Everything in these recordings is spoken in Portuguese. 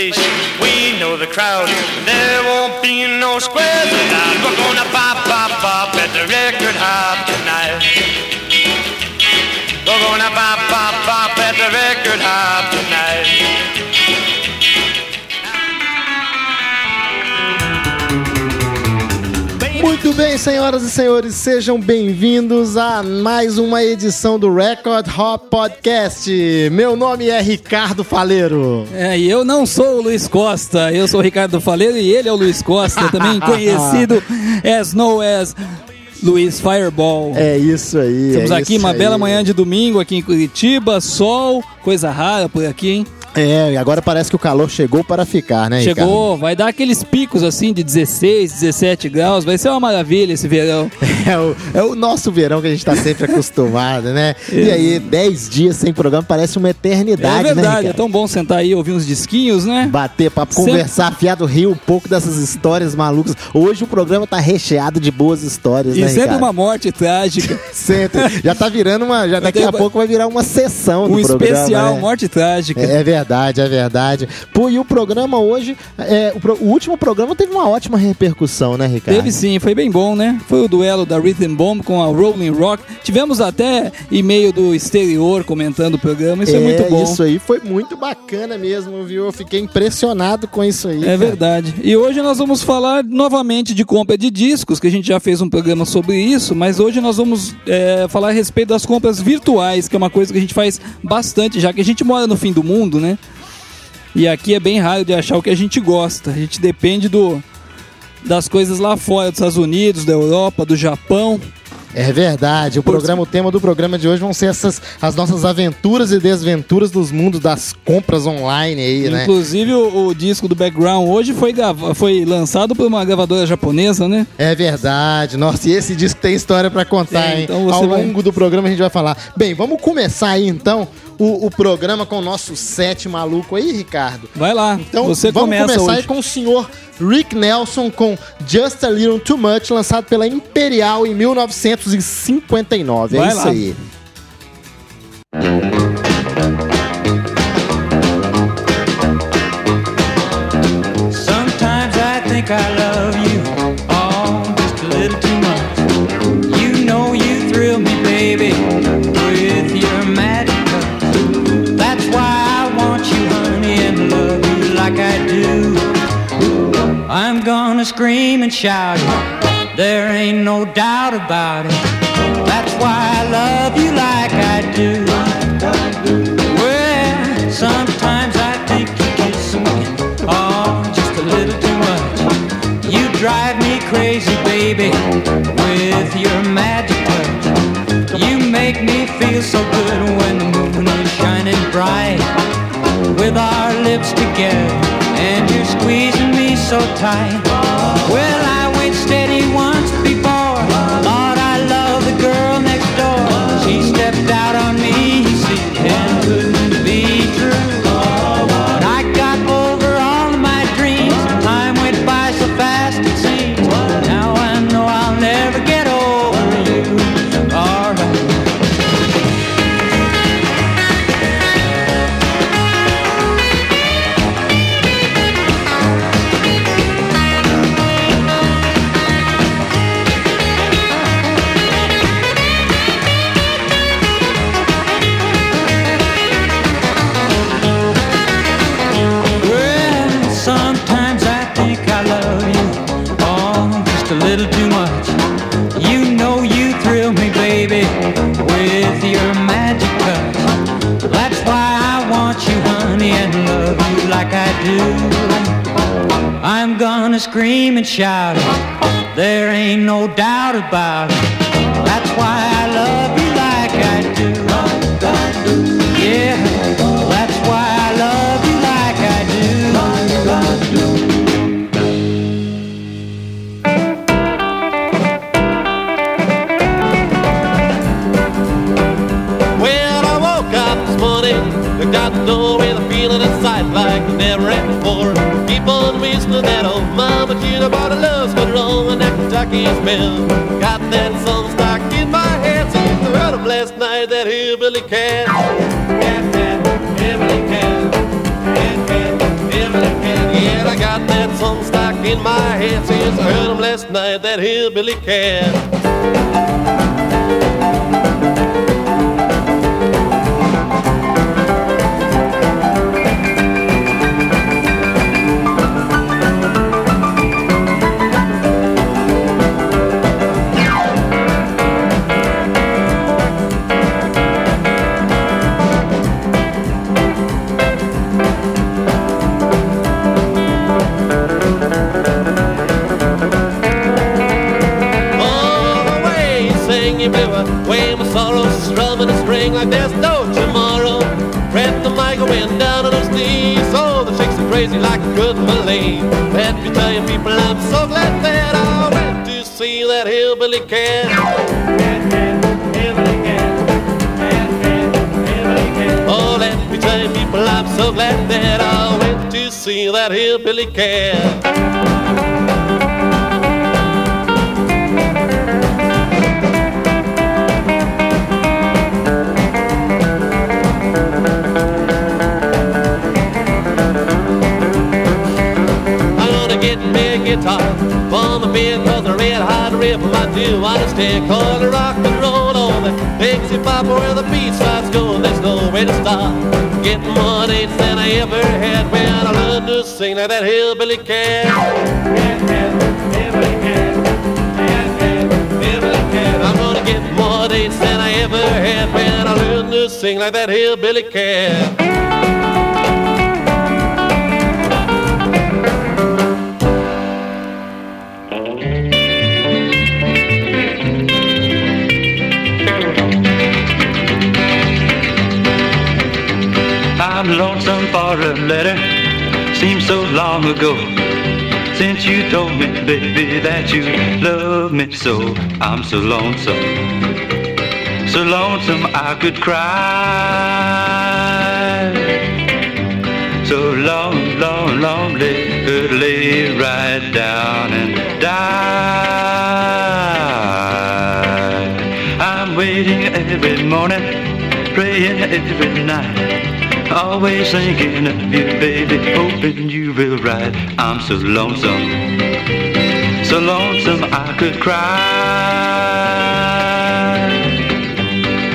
place. We know the crowd. Bem, senhoras e senhores, sejam bem-vindos a mais uma edição do Record Hop Podcast. Meu nome é Ricardo Faleiro. É, e eu não sou o Luiz Costa, eu sou o Ricardo Faleiro e ele é o Luiz Costa, também conhecido as no as Luiz Fireball. É isso aí. Estamos é aqui uma aí. bela manhã de domingo aqui em Curitiba, sol, coisa rara por aqui, hein? É, e agora parece que o calor chegou para ficar, né, Chegou, vai dar aqueles picos assim de 16, 17 graus, vai ser uma maravilha esse verão. Ricardo? É o, é o nosso verão que a gente tá sempre acostumado, né? E aí, 10 dias sem programa parece uma eternidade, É né, verdade, é Ricardo? tão bom sentar aí e ouvir uns disquinhos, né? Bater papo, Sempre- conversar, fiado, rir um pouco dessas histórias malucas. Hoje o programa tá recheado de boas histórias, E né, sempre Ricardo? uma morte trágica. Sempre. Já tá virando uma. Já daqui a pouco vai virar uma sessão do Um programa. especial, né? morte trágica. É, é verdade, é verdade. Pô, e o programa hoje, é, o, pro- o último programa teve uma ótima repercussão, né, Ricardo? Teve sim, foi bem bom, né? Foi o duelo da Rhythm Bomb com a Rolling Rock. Tivemos até e-mail do exterior comentando o programa, isso é, muito bom. Isso aí foi muito bacana mesmo, viu? Eu fiquei impressionado com isso aí. É cara. verdade. E hoje nós vamos falar novamente de compra de discos, que a gente já fez um programa sobre isso, mas hoje nós vamos é, falar a respeito das compras virtuais, que é uma coisa que a gente faz bastante, já que a gente mora no fim do mundo, né? E aqui é bem raro de achar o que a gente gosta. A gente depende do das coisas lá fora, dos Estados Unidos, da Europa, do Japão. É verdade. O programa, o tema do programa de hoje vão ser essas as nossas aventuras e desventuras dos mundos das compras online aí, né? Inclusive o, o disco do Background hoje foi, foi lançado por uma gravadora japonesa, né? É verdade. Nossa, e esse disco tem história pra contar, hein? então você Ao vai- longo do programa a gente vai falar. Bem, vamos começar aí então o, o programa com o nosso set maluco aí, Ricardo. Vai lá, Então você vamos começa começar aí hoje. com o senhor Rick Nelson com Just a Little Too Much, lançado pela Imperial em 1959. É Vai isso lá. aí. Sometimes I think I love scream and shout it, there ain't no doubt about it. That's why I love you like I do. Well, sometimes I think you kiss me, oh, just a little too much. You drive me crazy, baby, with your magic touch. You make me feel so good when the moon is shining bright. With our lips together, and you're squeezing me so tight. Well, I went steady once do. I'm gonna scream and shout it, there ain't no doubt about it. That's why I love you feeling inside like I never had before. Keep on whistling that old mama tune about a love's gone wrong and that Kentucky's bell. Got that song stuck in my head since I heard 'em last night, that hillbilly cat. Cat, cat, hillbilly cat. Cat, cat, hillbilly in my head since I heard him last night, that hillbilly cat. Hillbilly cat. A guitar. For my bed cause the red hot rhythm I do understand cause the rock and roll on the Dixie pop where the beat starts going. There's nowhere to stop getting more dates than I ever had learned to sing like that hillbilly cat I'm gonna get more dates than I ever had when I learned to sing like that hillbilly cat I'm lonesome for a letter. Seems so long ago since you told me, baby, that you love me so. I'm so lonesome, so lonesome I could cry. So long, long, lonely, could lay right down and die. I'm waiting every morning, praying every night. Always thinking of you, baby, hoping you will write. I'm so lonesome, so lonesome I could cry.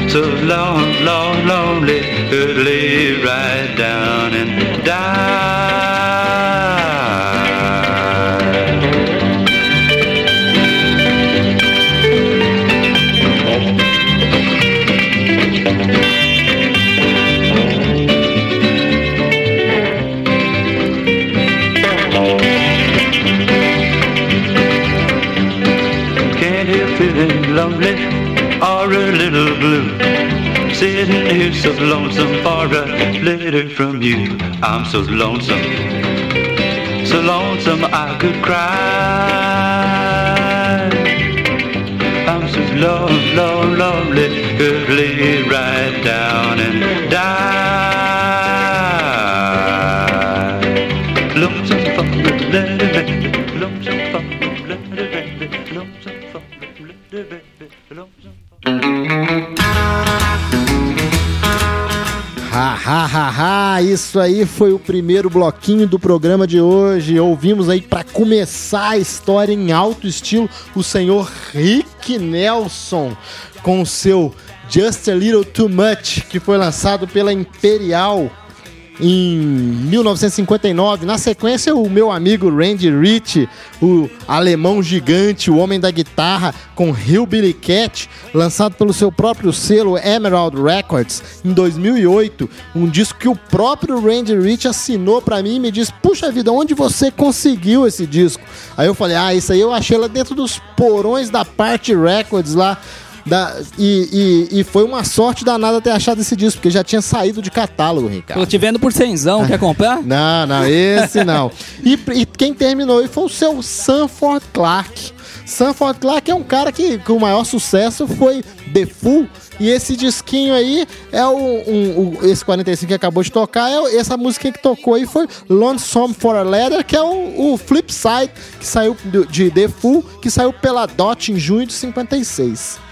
So long, long, lonely, could lay right down and die. Letter from you. I'm so lonesome, so lonesome I could cry. I'm so lone, lone, lonely, could lay right down and die. Ha. Isso aí foi o primeiro bloquinho do programa de hoje. Ouvimos aí para começar a história em alto estilo o senhor Rick Nelson com seu Just a Little Too Much, que foi lançado pela Imperial em 1959. Na sequência, o meu amigo Randy Rich, o alemão gigante, o homem da guitarra, com Hillbilly Cat, lançado pelo seu próprio selo Emerald Records em 2008. Um disco que o próprio Randy Rich assinou pra mim e me disse: Puxa vida, onde você conseguiu esse disco? Aí eu falei: Ah, isso aí eu achei lá dentro dos porões da Party Records lá. Da, e, e, e foi uma sorte danada ter achado esse disco, porque já tinha saído de catálogo, Ricardo. Tô te vendo por cenzão, quer comprar? Não, não, esse não. E, e quem terminou aí foi o seu Sanford Clark. Sanford Clark é um cara que, que o maior sucesso foi The Fool. E esse disquinho aí é o, um, o- esse 45 que acabou de tocar, é essa música que tocou aí foi Lonesome for a Letter, que é o, o flip side que saiu de The Fool, que saiu pela Dot em junho de 56.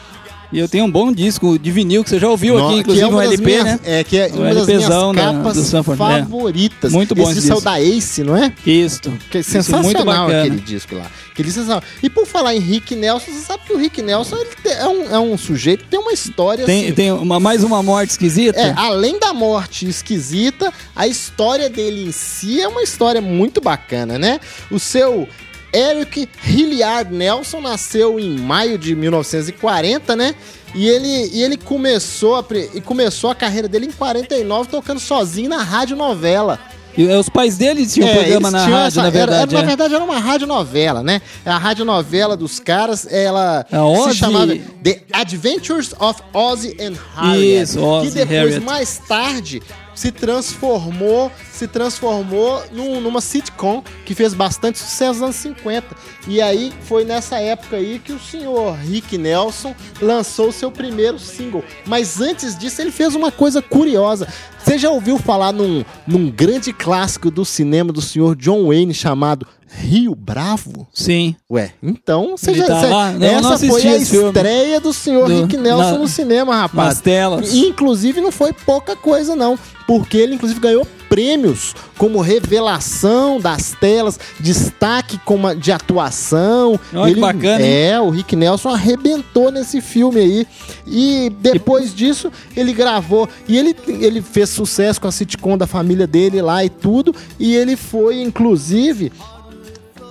E eu tenho um bom disco de vinil que você já ouviu No- aqui, inclusive é um das LP, minhas- né? É, que é O uma das minhas LPzão da- capas do Sanford, é. favoritas. Muito bom Esse esse saiu disco. da Ace, não é? Isso. Que é sensacional aquele disco lá. Aquele sensacional. E por falar em Rick Nelson, você sabe que o Rick Nelson é, um, é um sujeito que tem uma história Tem, assim. tem uma, mais uma morte esquisita? É, além da morte esquisita, a história dele em si é uma história muito bacana, né? O seu Eric Hilliard Nelson nasceu em maio de 1940, né? E ele, e ele começou, a, e começou a carreira dele em 49 tocando sozinho na rádio novela. E eh, os pais dele tinham um É, programa na rádio, essa- na era- verdade. era- é. Na verdade, era uma radionovela, né? A radionovela dos caras, ela Ozzy- se chamava The Adventures of Ozzy and Harriet. Isso, Ozzy que depois, Harriet. mais tarde, se transformou, se transformou num- numa sitcom que fez bastante sucesso nos anos 50. E aí foi nessa época aí que o senhor Rick Nelson lançou seu primeiro single. Mas antes disso, ele fez uma coisa curiosa. Você já ouviu falar num, num grande clássico do cinema do senhor John Wayne chamado Rio Bravo? Sim. Ué, então você Ele já. tá cê- lá? Não, não essa assisti foi a estreia do senhor Do- Rick Nelson na- no cinema, rapaz. nas telas. Inclusive não foi pouca coisa, não. Porque ele, inclusive, ganhou prêmios como revelação das telas, destaque como de atuação. Olha que ele, bacana, hein? É, o Rick Nelson arrebentou nesse filme aí. E depois disso, ele gravou. E ele, ele fez sucesso com a sitcom da família dele lá e tudo. E ele foi, inclusive.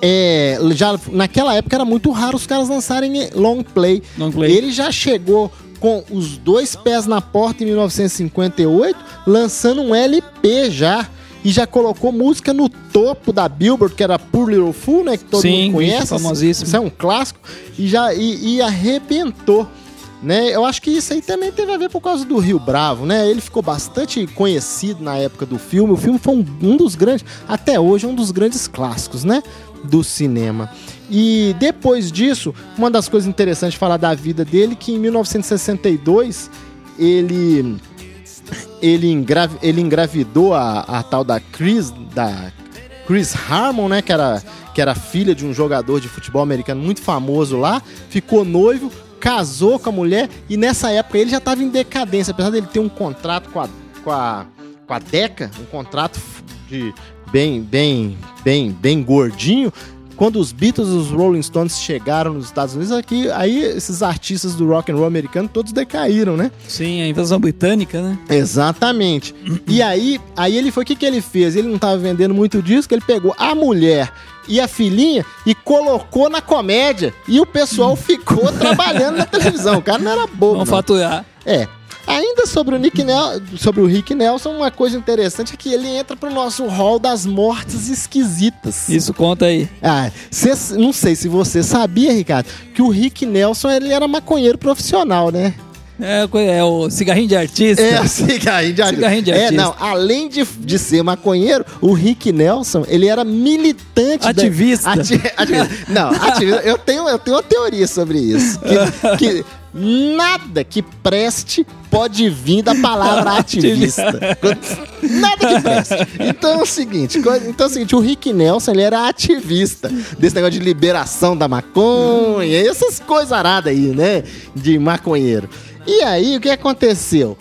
É, já naquela época era muito raro os caras lançarem long play. Long play. Ele já chegou com os dois pés na porta em 1958, lançando um LP já. E já colocou música no topo da Billboard, que era Poor Little Fool, né? Que todo Sim, mundo conhece. famosíssimo. Isso é um clássico. E já e, e arrebentou. Né? Eu acho que isso aí também teve a ver por causa do Rio Bravo, né? Ele ficou bastante conhecido na época do filme. O filme foi um, um dos grandes, até hoje, um dos grandes clássicos, né? Do cinema. E depois disso, uma das coisas interessantes de falar da vida dele, que em 1962 ele ele, engravi- ele engravidou a, a tal da Chris, da Chris Harmon, né? Que era, que era filha de um jogador de futebol americano muito famoso lá. Ficou noivo, casou com a mulher e nessa época ele já estava em decadência. Apesar dele ter um contrato com a, com a, com a Deca, um contrato de bem, bem, bem, bem gordinho. Quando os Beatles e os Rolling Stones chegaram nos Estados Unidos, aqui, aí esses artistas do rock and roll americano todos decaíram, né? Sim, a invasão britânica, né? Exatamente. E aí, aí ele foi, o que, que ele fez? Ele não tava vendendo muito disco, ele pegou a mulher e a filhinha e colocou na comédia. E o pessoal ficou trabalhando na televisão. O cara não era bobo. Vamos não. faturar. É. Ainda sobre o Nick Nel sobre o Rick Nelson, uma coisa interessante é que ele entra pro nosso hall das mortes esquisitas. Isso conta aí. Ah, cê- não sei se você sabia, Ricardo, que o Rick Nelson ele era maconheiro profissional, né? É, é o cigarrinho de artista. É, cigarrinho de, Cigarrinho de É, artista. não, além de, de ser maconheiro, o Rick Nelson, ele era militante. da- Ativista. Ati- ativista. Não, ativista. Eu tenho, eu tenho uma teoria sobre isso. Que, que nada que preste pode vir da palavra ativista. nada que preste. Então é o seguinte, então é o seguinte, o Rick Nelson, ele era ativista desse negócio de liberação da maconha, essas coisas aradas aí, né, de maconheiro. E aí, o que aconteceu?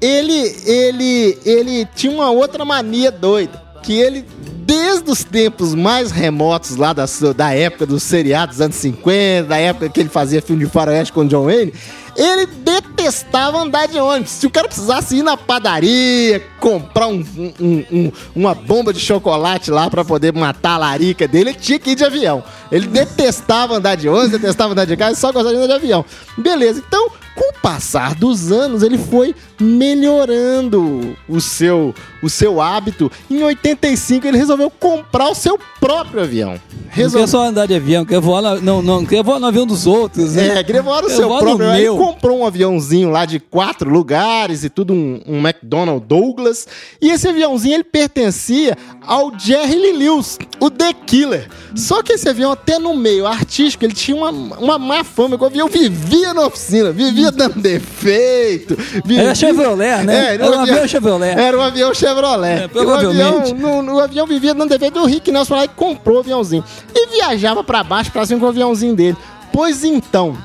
ele, ele, ele tinha uma outra mania doida, que ele, desde os tempos mais remotos lá da, da época dos seriados dos anos 50, da época que ele fazia filme de faroeste com John Wayne, ele detestava andar de ônibus. Se o cara precisasse ir na padaria, comprar um- um- um- uma bomba de chocolate lá pra poder matar a larica dele, ele tinha que ir de avião. Ele detestava andar de ônibus, detestava andar de carro, só gostava de andar de avião. Beleza, então, com o passar dos anos, ele foi melhorando o seu, o seu hábito. Em 85, ele resolveu comprar o seu próprio avião. Não Resolveu. quer só andar de avião, quer voar no, não, não, quer voar no avião dos outros. né? É, queria voar no Eu seu vou no próprio. Aí meu. comprou um aviãozinho lá de quatro lugares e tudo, um, um McDonnell Douglas. E esse aviãozinho ele pertencia ao Jerry Lee Lewis, o The Killer. Só que esse avião, até no meio artístico, ele tinha uma, uma má fama. O avião vivia na oficina, vivia dando defeito. Era Chevrolet, né? era Era um avião Chevrolet. Era um avião Chevrolet. É, provavelmente. O avião, no, no avião vivia dando defeito. O Rick Nelson foi lá e comprou o aviãozinho. E viajava pra baixo, pra cima com o aviãozinho dele. Pois então,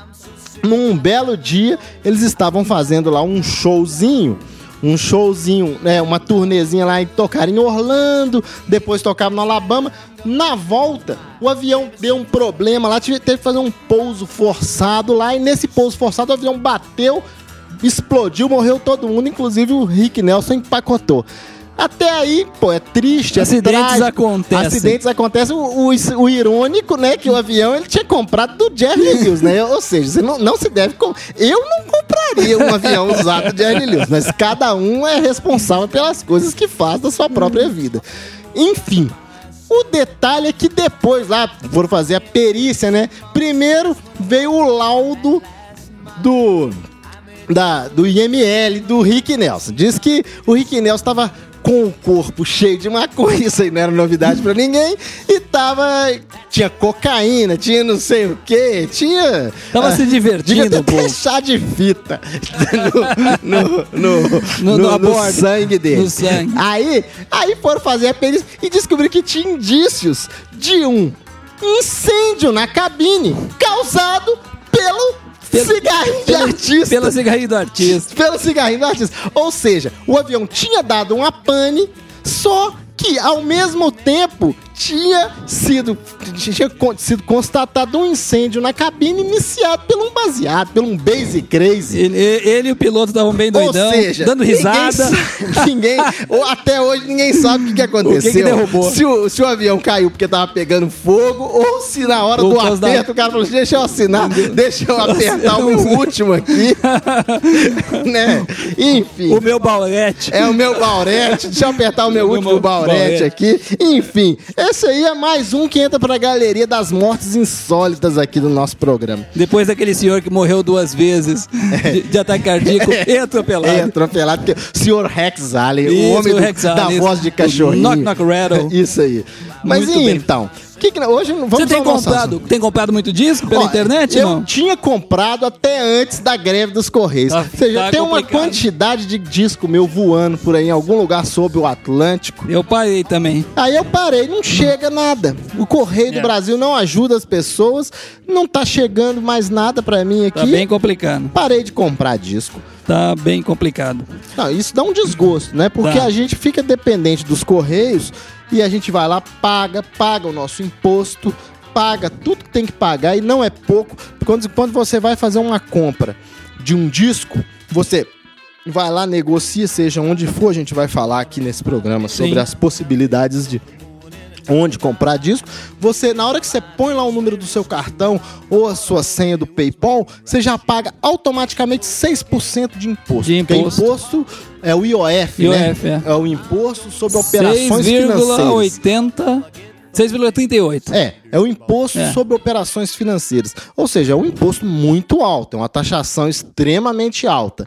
num belo dia, eles estavam fazendo lá um showzinho. Um showzinho, né, uma turnezinha lá e tocaram em Orlando, depois tocavam no Alabama. Na volta, o avião deu um problema lá, teve que fazer um pouso forçado lá, e nesse pouso forçado o avião bateu, explodiu, morreu todo mundo, inclusive o Rick Nelson empacotou. Até aí, pô, é triste, é Acidentes trágico. acontecem. Acidentes acontecem. O, o- o irônico, né, que o avião ele tinha comprado do Jerry Lewis, né? Ou seja, você não, não se deve... com- Eu não compraria um avião usado do Jerry Lewis, mas cada um é responsável pelas coisas que faz da sua própria vida. Enfim, o detalhe é que depois lá foram fazer a perícia, né? Primeiro veio o laudo do da, do IML do Rick Nelson. Diz que o Rick Nelson estava com o corpo cheio de maconha, isso aí não era novidade pra ninguém, e tava. Tinha cocaína, tinha não sei o que, tinha. Tava ah, se divertindo até chá de fita no, no, no, No- no- sangue dele. No sangue. Aí, aí foram fazer a perícia e descobriram que tinha indícios de um incêndio na cabine causado pelo, Pelo- cigarrinho de artista. Pelo cigarrinho do artista. Pelo cigarrinho do artista. Ou seja, o avião tinha dado uma pane, só que ao mesmo tempo tinha sido, tinha sido constatado um incêndio na cabine iniciado por um baseado, por um basic crazy. Ele, ele e o piloto estavam bem doidão, seja, dando risada. Ninguém, ninguém- ou até hoje ninguém sabe o que, que aconteceu. que derrubou? Se o, se o avião caiu porque tava pegando fogo, ou se na hora do causa da- aperto o cara falou: assim, deixa eu assinar, deixa eu apertar o meu último aqui. né? Enfim. O meu baurete. É o meu baurete. Deixa eu apertar o meu O último meu baurete baurete. aqui. Enfim, esse aí é mais um que entra pra galeria das mortes insólitas aqui do nosso programa. Depois daquele senhor que morreu duas vezes de, de ataque cardíaco e atropelado. É, atropelado. porque o senhor Rex Allen, o Isso, homem o do- Rex da Allen, voz de cachorrinho. Knock, knock, rattle. Isso aí. Mas Muito e então? Que que, hoje não- vamos Você tem comprado, tem comprado muito disco pela Ó, internet, eu não? tinha comprado até antes da greve dos Correios. Tá- Ou seja, tá tem uma complicado. quantidade de disco meu voando por aí em algum lugar sob o Atlântico. Eu parei também. Aí eu parei, não chega nada. O Correio do É. Brasil não ajuda as pessoas, não tá chegando mais nada pra mim aqui. Tá bem complicado. Parei de comprar disco. Tá bem complicado. Não, isso dá um desgosto, né? Porque Tá. a gente fica dependente dos Correios e a gente vai lá, paga, paga o nosso imposto, paga tudo que tem que pagar e não é pouco. Quando, quando você vai fazer uma compra de um disco, você vai lá, negocia, seja onde for, a gente vai falar aqui nesse programa sobre Sim. as possibilidades de onde comprar disco, você na hora que você põe lá o número do seu cartão ou a sua senha do PayPal, você já paga automaticamente 6% de imposto. De imposto. imposto é o IOF, IOF, né? é. o imposto sobre operações financeiras. 6,80 6,38. É, é o imposto É. sobre operações financeiras. Ou seja, é um imposto muito alto, é uma taxação extremamente alta.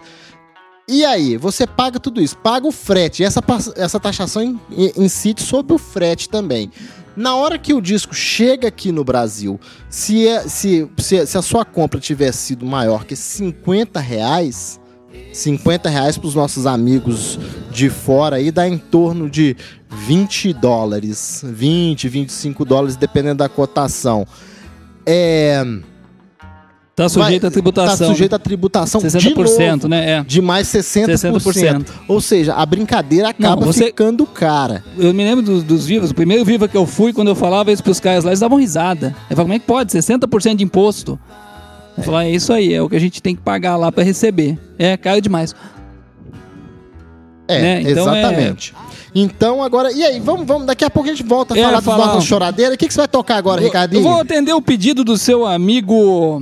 E aí, você paga tudo isso, paga o frete, essa, essa taxação in- in- incide sobre o frete também. Na hora que o disco chega aqui no Brasil, se, é- se, se, se a sua compra tiver sido maior que 50 reais, 50 reais para os nossos amigos de fora aí dá em torno de 20 dólares, 20, 25 dólares, dependendo da cotação. É, Tá sujeito vai- à tributação. Tá sujeito à tributação 60%, de novo, né? É. de mais 60%. 60%. Ou seja, a brincadeira acaba Não, você- ficando cara. Eu me lembro dos, dos vivos. O primeiro viva que eu fui, quando eu falava isso pros caras lá, eles davam risada. Eu falava, como é que pode? 60% de imposto. Eu falava, é isso aí, é o que a gente tem que pagar lá pra receber. É caro demais. É, Né? Então exatamente. Então agora, e aí, vamos, vamos, daqui a pouco a gente volta a É, falar dos falar- nossos choradeiras. O que, que você vai tocar agora, Eu- Ricardinho? Eu vou atender o pedido do seu amigo.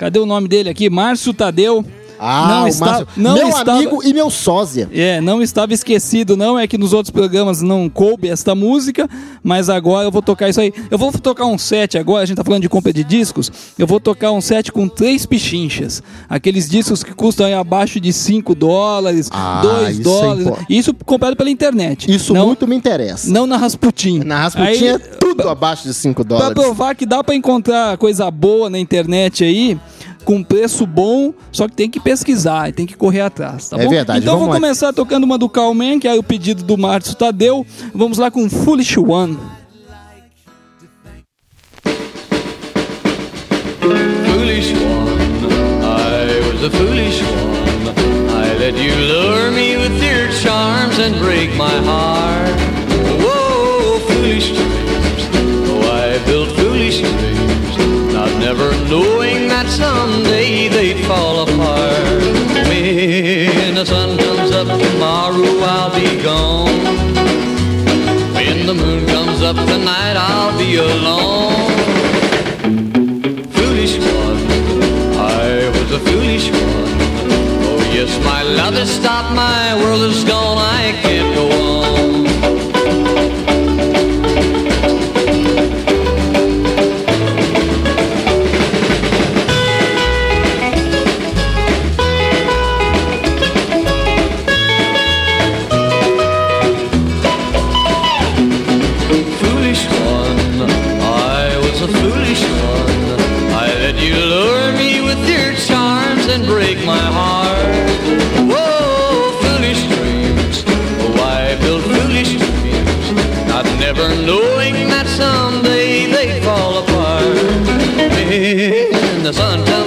Cadê o nome dele aqui? Márcio Tadeu. Ah, não está- Márcio. não meu estava- amigo e meu sósia. É, não estava esquecido, não. É que nos outros programas não coube esta música, mas agora eu vou tocar isso aí. Eu vou tocar um set agora, a gente tá falando de compra de discos. Eu vou tocar um set com três pichinchas. Aqueles discos que custam abaixo de 5 dólares, Ah, 2 isso é dólares. impor- Isso comprado pela internet. Isso não, muito me interessa. Não na Rasputin. Na Rasputin Aí, é tudo abaixo de 5 Pra dólares. provar que dá pra encontrar coisa boa na internet aí, com preço bom, só que tem que pesquisar, tem que correr atrás, tá é bom? verdade. Então vamos vou lá. começar tocando uma do Calman, que é o pedido do Márcio Tadeu. Vamos lá com Foolish One. Foolish one, I was a foolish one. I let you lure me with your charms and break my heart. Oh, foolish dreams. Oh, I built foolish dreams, not never knowing someday they'd fall apart. When the sun comes up tomorrow, I'll be gone. When the moon comes up tonight, I'll be alone. Foolish one, I was a foolish one. Oh yes, my love has stopped, my world is gone, I can't go on. in the sunshine.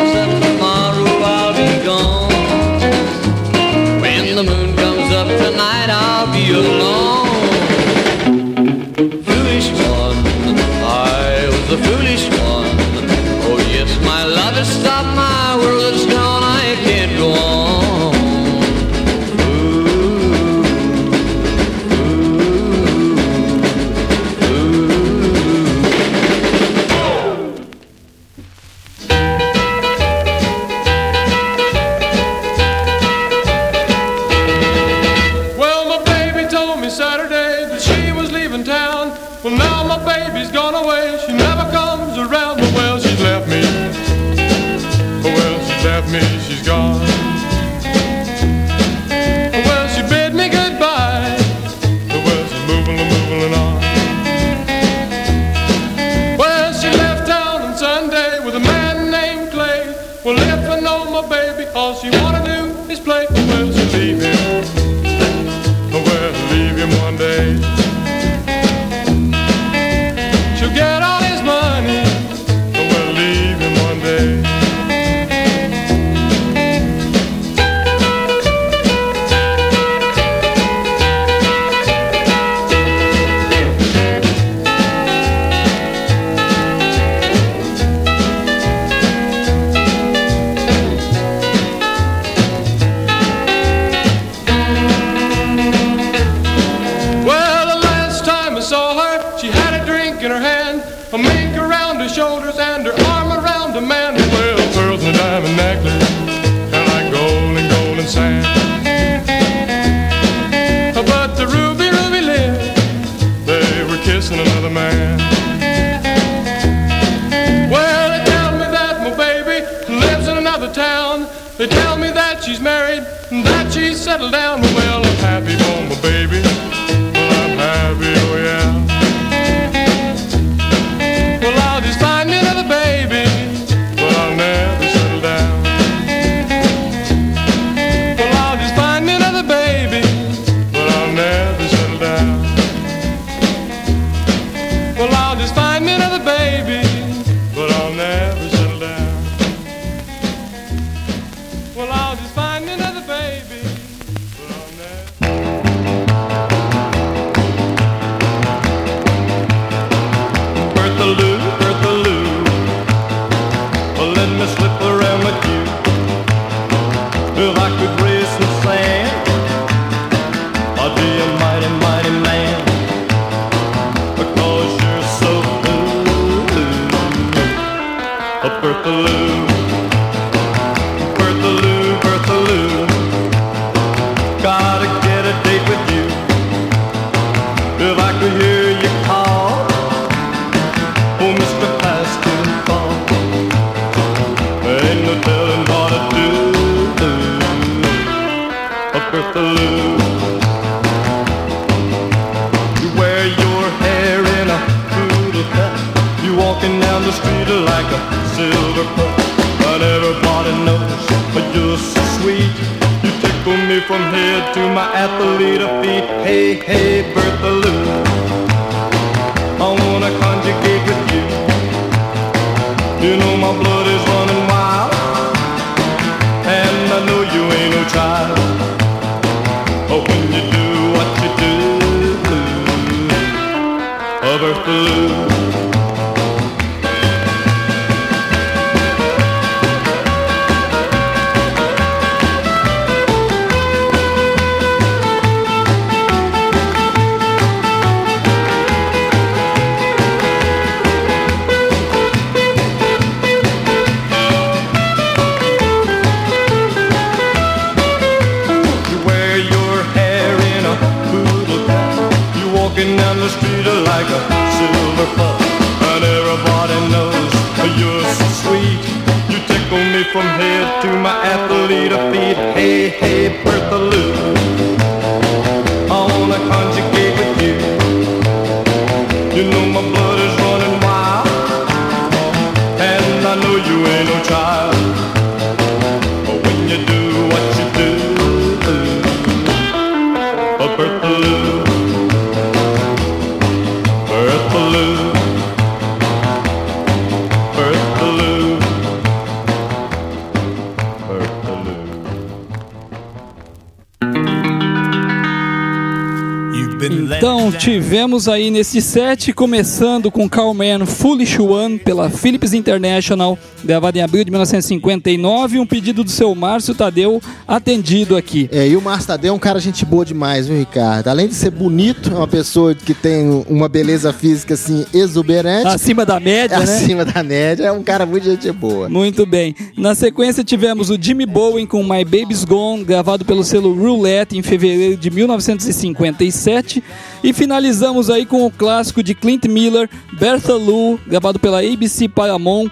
Tivemos aí nesse set, começando com Carlman Foolish One, pela Philips International, gravado em abril de 1959, um pedido do seu Márcio Tadeu, atendido aqui. É, e o Márcio Tadeu é um cara gente boa demais, viu, Ricardo? Além de ser bonito, é uma pessoa que tem uma beleza física, assim, exuberante. Acima da média, né? acima da média, é um cara muito gente boa. Muito bem. Na sequência tivemos o Jimmy Bowen com My Baby's Gone, gravado pelo selo Roulette em fevereiro de 1957. E finalizamos aí com o clássico de Clint Miller, Bertha Lou, gravado pela ABC Paramount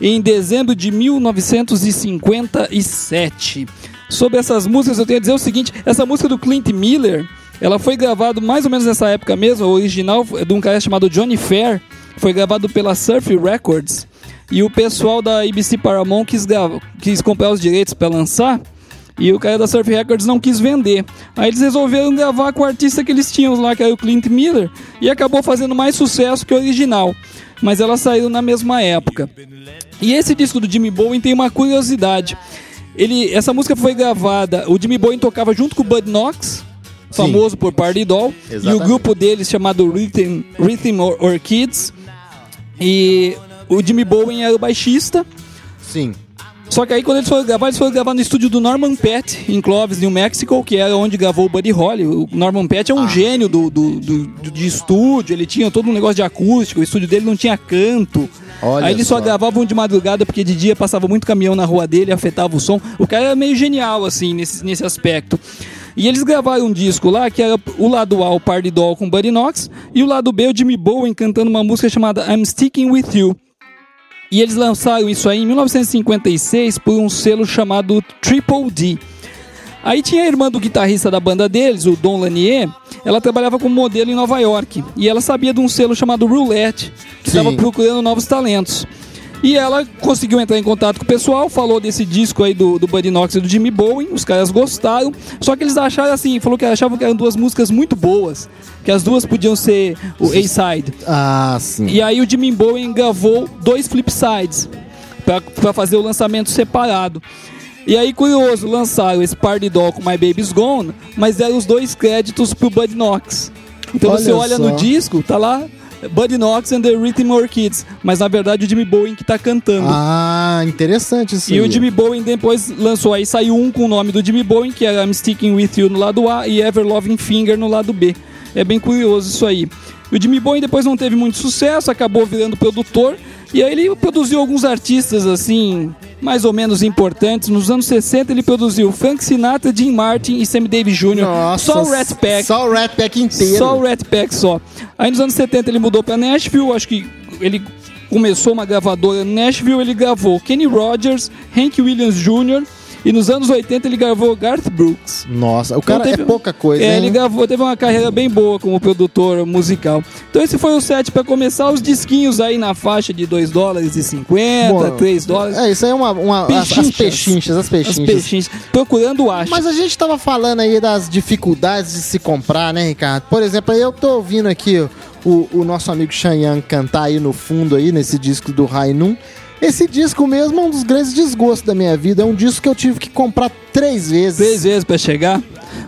em dezembro de 1957. Sobre essas músicas eu tenho a dizer o seguinte, essa música do Clint Miller, ela foi gravada mais ou menos nessa época mesmo, a original é de um cara chamado Johnny Fair, foi gravado pela Surf Records. E o pessoal da ABC Paramount quis, quis comprar os direitos para lançar. E o cara da Surf Records não quis vender. Aí eles resolveram gravar com o artista que eles tinham lá, que era o Clint Miller. E acabou fazendo mais sucesso que o original. Mas elas saíram na mesma época. E esse disco do Jimmy Bowen tem uma curiosidade. Ele, essa música foi gravada. O Jimmy Bowen tocava junto com o Bud Knox, famoso por Party Doll. E o Exatamente. grupo deles chamado Rhythm, Rhythm Or- Orchids. E o Jimmy Bowen era o baixista. Sim. Só que aí quando eles foram gravar, eles foram gravar no estúdio do Norman Pett, em Clovis, New Mexico, que era onde gravou o Buddy Holly. O Norman Pett é Ah. um gênio do, do, do- do- de estúdio, ele tinha todo um negócio de acústico, o estúdio dele não tinha canto. Olha aí eles só. só. gravavam de madrugada, porque de dia passava muito caminhão na rua dele, afetava o som. O cara era meio genial, assim, nesse, nesse aspecto. E eles gravaram um disco lá, que era o lado A, o Party Doll com Buddy Knox, e o lado B, o Jimmy Bowen cantando uma música chamada I'm Sticking With You. E eles lançaram isso aí em 1956 por um selo chamado Triple D. Aí tinha a irmã do guitarrista da banda deles, o Don Lanier, ela trabalhava como modelo em Nova York. E ela sabia de um selo chamado Roulette, que estava procurando novos talentos. E ela conseguiu entrar em contato com o pessoal, falou desse disco aí do, do Buddy Knox e do Jimmy Bowen, os caras gostaram, só que eles acharam assim, falou que achavam que eram duas músicas muito boas, que as duas podiam ser o A-side. Ah, sim. E aí o Jimmy Bowen gravou dois flipsides pra- pra fazer o lançamento separado. E aí, curioso, lançaram esse Party Doll com My Baby's Gone, mas deram os dois créditos pro Bud Knox. Então Olha você olha só. no disco, tá lá Bud Knox and the Rhythm Orchids, mas na verdade o Jimmy Bowen que tá cantando. Ah, interessante isso E aí. o Jimmy Bowen depois lançou aí, saiu um com o nome do Jimmy Bowen, que era I'm Sticking With You no lado A e Ever Loving Finger no lado B. É bem curioso isso aí. O Jimmy Bowen depois não teve muito sucesso, acabou virando produtor, e aí ele produziu alguns artistas assim, mais ou menos importantes. Nos anos 60 ele produziu Frank Sinatra, Jim Martin e Sammy Davis Jr. Nossa, só o Rat Pack. Só o Rat Pack inteiro. Só o Rat Pack só. Aí nos anos 70 ele mudou pra Nashville, acho que ele começou uma gravadora em Nashville, ele gravou Kenny Rogers, Hank Williams Jr. e nos anos 80 ele gravou Garth Brooks. Nossa, o cara Então teve- é pouca coisa, É, hein? ele gravou, teve uma carreira bem boa como produtor musical. Então esse foi o set pra começar os disquinhos aí na faixa de 2 dólares e 50, Bom, 3 dólares. É, isso aí é uma... uma as, as Pechinchas. pechinchas, as As pechinchas. peixinhas. Procurando acha. Mas a gente tava falando aí das dificuldades de se comprar, né, Ricardo? Por exemplo, aí eu tô ouvindo aqui o, o nosso amigo Xanhan cantar aí no fundo aí, nesse disco do Rainum. Esse disco mesmo é um dos grandes desgostos da minha vida. É um disco que eu tive que comprar três vezes. três vezes pra chegar.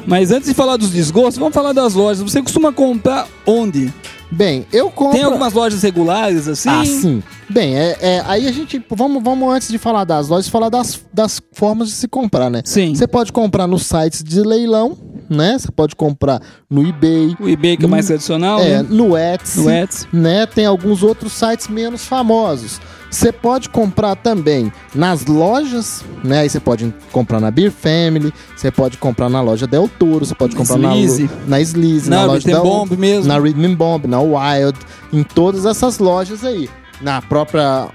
Mas antes de falar dos desgostos, vamos falar das lojas. Você costuma comprar onde? Bem, eu compro. Tem algumas lojas regulares assim? Ah, sim. Bem, é, é, aí a gente. Vamos, vamos, antes de falar das lojas, falar das, das formas de se comprar, né? Sim. Você pode comprar nos sites de leilão, né? Você pode comprar no eBay. O eBay que é mais tradicional, É, né? no Etsy. No Etsy. Né? Tem alguns outros sites menos famosos. Você pode comprar também nas lojas, né? Aí você pode comprar na Beer Family, você pode comprar na loja Del Toro, você pode Na comprar na, Sleazy. lo- na Sleazy, na, Na loja Rhythm da Bomb mesmo. na Rhythm Bomb, na Wild, em todas essas lojas aí. Na própria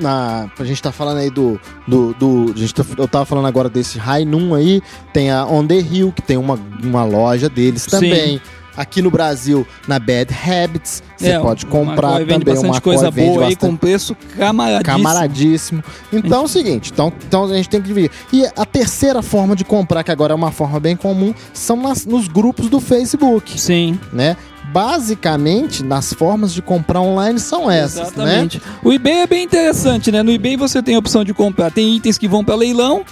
na, a gente tá falando aí do. do, do a gente tá- eu tava falando agora desse Noon aí. Tem a On The Hill, que tem uma, uma loja deles Sim. Aqui no Brasil, na Bad Habits, você É, pode comprar também. uma coisa boa aí bastante- com preço camaradíssimo. Camaradíssimo. Então é o seguinte, então, então a gente tem que dividir. E a terceira forma de comprar, que agora é uma forma bem comum, são nas- nos grupos do Facebook, Sim, né? Basicamente, nas formas de comprar online são essas, né? exatamente. O eBay é bem interessante, né? No eBay você tem a opção de comprar. Tem itens que vão para leilão,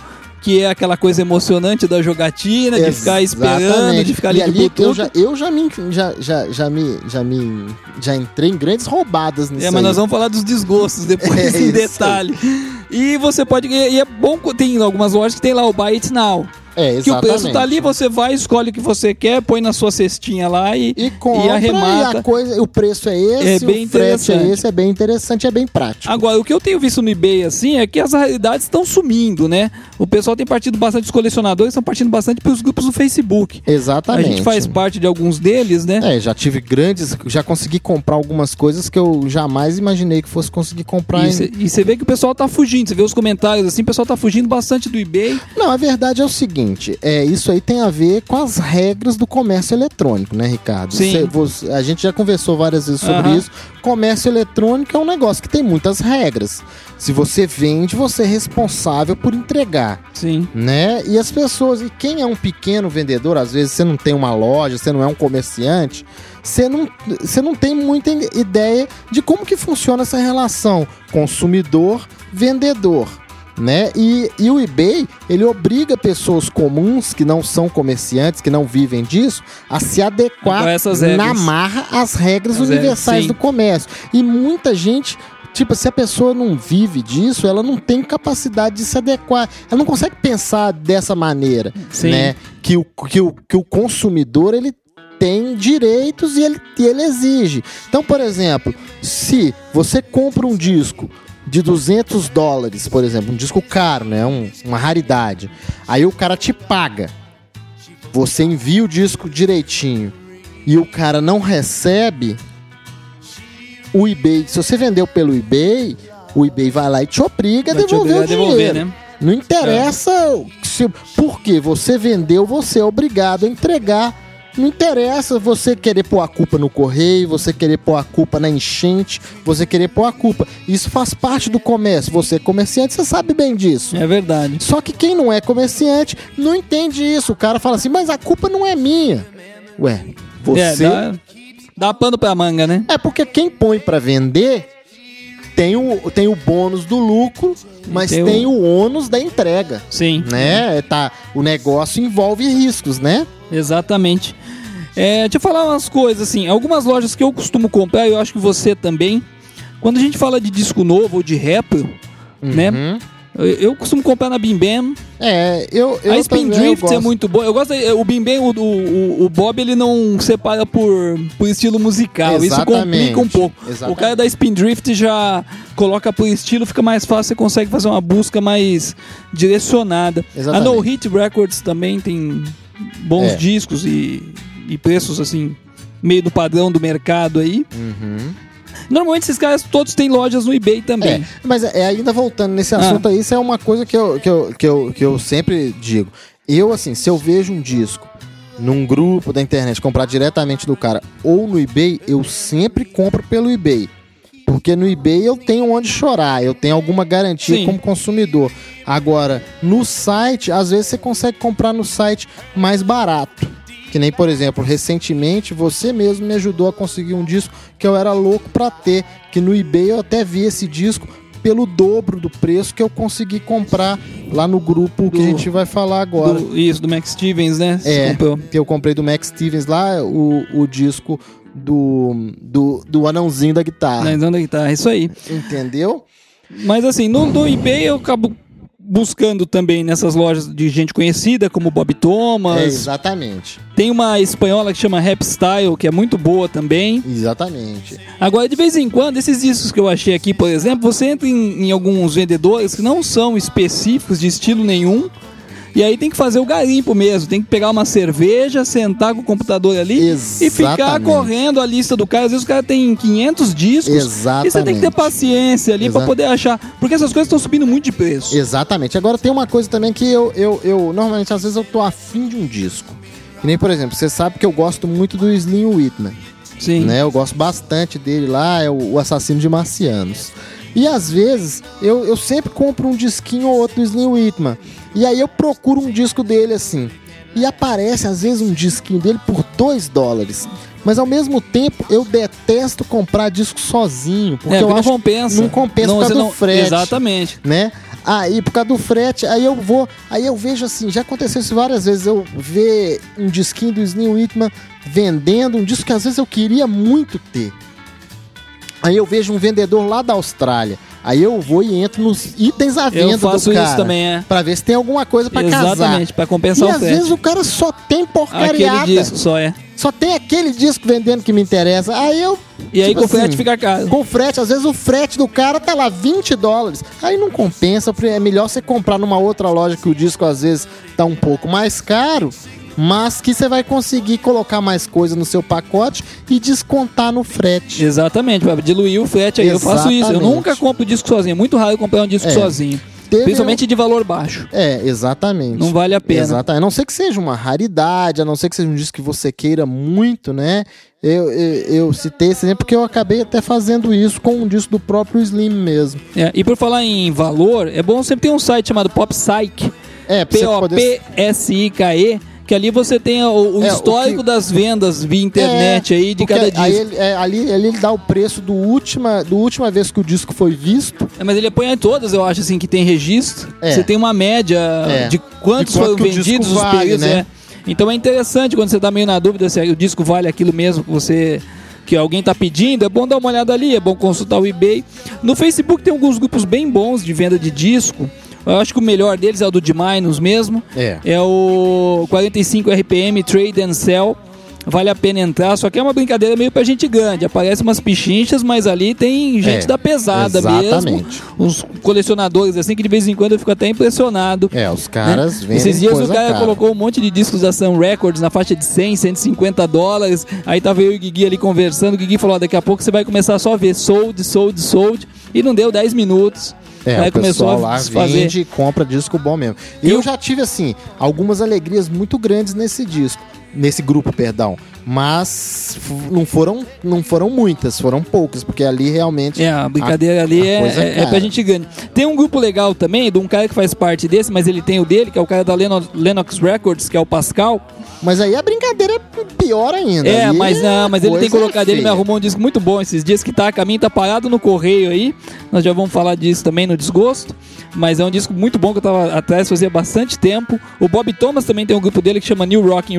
que é aquela coisa emocionante da jogatina, de ficar esperando, Exatamente. de ficar e ali de ali que eu já, eu já me já, já, já me já me já entrei em grandes roubadas nisso É, mas aí. nós vamos falar dos desgostos depois É em detalhe. E você pode. E é bom tem algumas lojas que tem lá o Buy It Now. É, Que o preço exatamente. tá ali, você vai, escolhe o que você quer, põe na sua cestinha lá e, e compra e arremata. e a coisa, o preço é esse, É bem o frete é esse, é bem interessante, é bem prático. Agora, o que eu tenho visto no eBay, assim, é que as raridades estão sumindo, né? O pessoal tem partido bastante, os colecionadores estão partindo bastante pelos grupos do Facebook. Exatamente. A gente faz parte de alguns deles, né? É, já tive grandes, já consegui comprar algumas coisas que eu jamais imaginei que fosse conseguir comprar. em- E você vê que o pessoal tá fugindo, você vê os comentários assim, o pessoal tá fugindo bastante do eBay. Não, a verdade é o seguinte, é, isso aí tem a ver com as regras do comércio eletrônico, né, Ricardo? Sim. Cê- você- a gente já conversou várias vezes sobre isso. Comércio eletrônico é um negócio que tem muitas regras. Se você vende, você é responsável por entregar, Sim. né? E as pessoas, e quem é um pequeno vendedor, às vezes você não tem uma loja, você não é um comerciante, você não, você não tem muita ideia de como que funciona essa relação consumidor-vendedor né? E, e o eBay, ele obriga pessoas comuns que não são comerciantes, que não vivem disso, a se adequar na regras. marra às regras As regras, universais sim. do comércio. E muita gente, tipo, se a pessoa não vive disso, ela não tem capacidade de se adequar. Ela não consegue pensar dessa maneira, Sim. né? Que o, que o, que o consumidor, ele tem direitos e ele, e ele exige. Então, por exemplo, se você compra um disco de 200 dólares, por exemplo, um disco caro, né? Um- uma raridade. Aí o cara te paga. Você envia o disco direitinho e o cara não recebe, o eBay, se você vendeu pelo eBay, o eBay vai lá e te obriga a Vai devolver o dinheiro. devolver, né? Não interessa se, porque você vendeu, você é obrigado a entregar. Não interessa você querer pôr a culpa no correio, você querer pôr a culpa na enchente, você querer pôr a culpa. Isso faz parte do comércio. Você é comerciante, você sabe bem disso. É verdade. Só que quem não é comerciante não entende isso. O cara fala assim, mas a culpa não é minha. Ué, você. É, dá, dá pano pra manga, né? É porque quem põe pra vender tem o, tem o bônus do lucro, mas tem tem, o- o... ônus da entrega. Sim. Né? Tá, o negócio envolve riscos, né? Exatamente. É, deixa eu falar umas coisas assim. Algumas lojas que eu costumo comprar, eu acho que você também. Quando a gente fala de disco novo ou de rap, né? Eu, eu costumo comprar na Bim Bam. É, eu. eu a Spin Drift é muito boa. Eu gosto. O Bim Bam, o, o, o Bob, ele não separa por, por estilo musical. Isso Exatamente. complica um pouco. Exatamente. O cara da Spin Drift já coloca por estilo, fica mais fácil, você consegue fazer uma busca mais direcionada. Exatamente. A No Hit Records também tem bons É. discos e, e preços assim, meio do padrão do mercado aí. Uhum. Normalmente esses caras todos têm lojas no eBay também. É, mas é, ainda voltando nesse assunto aí, isso é uma coisa que eu, que, eu, que, eu, que eu sempre digo. Eu, assim, se eu vejo um disco num grupo da internet, comprar diretamente do cara, ou no eBay, eu sempre compro pelo eBay. Porque no eBay eu tenho onde chorar, eu tenho alguma garantia Sim. como consumidor. Agora, no site, às vezes você consegue comprar no site mais barato. Que nem, por exemplo, recentemente você mesmo me ajudou a conseguir um disco que eu era louco pra ter. Que no eBay eu até vi esse disco pelo dobro do preço que eu consegui comprar lá no grupo que a Do- gente vai falar agora. Do- isso, do Max Stevens, né? Você É, comprou. que eu comprei do Max Stevens lá, o, o disco do, do, do anãozinho da guitarra. Na da guitarra, isso aí. Entendeu? Mas assim, no, no eBay eu acabo buscando também nessas lojas de gente conhecida, como Bob É, Thomas. exatamente. Tem uma espanhola que chama Rap Style, que é muito boa também. Exatamente. Agora, de vez em quando, esses discos que eu achei aqui, por exemplo, você entra em, em alguns vendedores que não são específicos de estilo nenhum. E aí tem que fazer o garimpo mesmo, tem que pegar uma cerveja, sentar com o computador ali e ficar Exatamente. correndo a lista do cara. Às vezes o cara tem 500 discos e você tem que ter Exatamente. paciência ali pra Exa- poder achar. Porque essas coisas estão subindo muito de preço. Exatamente. Agora tem uma coisa também que eu, eu, eu normalmente às vezes eu tô afim de um disco. Que nem, por exemplo, você sabe que eu gosto muito do Slim Whitman. Sim. Né? Eu gosto bastante dele lá, é o, o assassino de marcianos. E às vezes eu, eu sempre compro um disquinho ou outro do Slim Whitman. E aí eu procuro um disco dele assim. E aparece às vezes um disquinho dele por 2 dólares. Mas ao mesmo tempo eu detesto comprar disco sozinho. Porque É, eu porque não acho compensa. Não compensa Não, por causa do não- frete Exatamente. né? Aí, por causa do frete, aí eu vou, aí eu vejo assim, já aconteceu isso várias vezes, eu ver um disquinho do Slim Whitman vendendo um disco que às vezes eu queria muito ter. Aí eu vejo um vendedor lá da Austrália. Aí eu vou e entro nos itens à venda Eu faço do cara. isso também, é. Pra ver se tem alguma coisa pra casar. Exatamente, pra E compensar o às frete. vezes o cara só tem Aquele porcariada. disco só é. Só tem aquele disco vendendo que me interessa. Aí eu. E aí tipo com o frete assim, fica caro. Com frete, às vezes o frete do cara tá lá 20 dólares. Aí não compensa, é melhor você comprar numa outra loja que o disco às vezes tá um pouco mais caro, mas que você vai conseguir colocar mais coisa no seu pacote e descontar no frete. Exatamente, pra diluir o frete aí. Eu faço isso. Eu Exatamente. nunca compro disco sozinho. É muito raro eu comprar um disco É. sozinho. Teve Principalmente de valor baixo. É, exatamente. Não vale a pena. Exatamente. A não ser que seja uma raridade, a não ser que seja um disco que você queira muito, né? Eu, eu, eu citei esse exemplo porque eu acabei até fazendo isso com um disco do próprio Slim mesmo. É, e por falar em valor, é bom sempre ter um site chamado Pop. É. P-O-P-S-I-K-E. Que ali você tem o, o É, o histórico que- das vendas via internet É, aí de porque cada disco. Aí ele, é, ali, ali ele dá o preço do última, do última vez que o disco foi visto. É, mas ele põe em todas, eu acho, assim, que tem registro. É. Você tem uma média É. de quantos De quanto foram o vendidos, os vale, períodos, né? é. Então é interessante quando você tá meio na dúvida se o disco vale aquilo mesmo que você. Que alguém tá pedindo, é bom dar uma olhada ali, é bom consultar o eBay. No Facebook tem alguns grupos bem bons de venda de disco. Eu acho que o melhor deles é o do de Minus mesmo. É. É o 45 RPM Trade and Sell. Vale a pena entrar, só que é uma brincadeira meio pra gente grande. Aparece umas pichinchas, mas ali tem gente É, da pesada mesmo. exatamente. Uns colecionadores assim que de vez em quando eu fico até impressionado. É, os caras né? Esses dias o cara cara. colocou um monte de discos da Sun Records na faixa de 100, 150 dólares. Aí tava eu e o Guigui ali conversando. O Guigui falou: "Ó, daqui a pouco você vai começar só a ver sold, sold, sold. E não deu 10 minutos. É, aí o começou pessoal lá vende e compra disco bom mesmo. Eu o- já tive, assim, algumas alegrias muito grandes nesse disco. Nesse grupo, perdão. Mas não foram, não foram muitas, foram poucas, porque ali realmente. É, a brincadeira a- ali a é, coisa é, é pra gente ganhar. Tem um grupo legal também, de um cara que faz parte desse, mas ele tem o dele, que é o cara da Lennox Records, que é o Pascal. Mas aí a brincadeira é pior ainda. É, Ali mas não, mas ele tem colocado, ele me arrumou um disco muito bom esses dias que tá, a caminho tá parado no correio aí. Nós já vamos falar disso também no desgosto. Mas é um disco muito bom que eu tava atrás fazia bastante tempo. O Bob Thomas também tem um grupo dele que chama New Rocking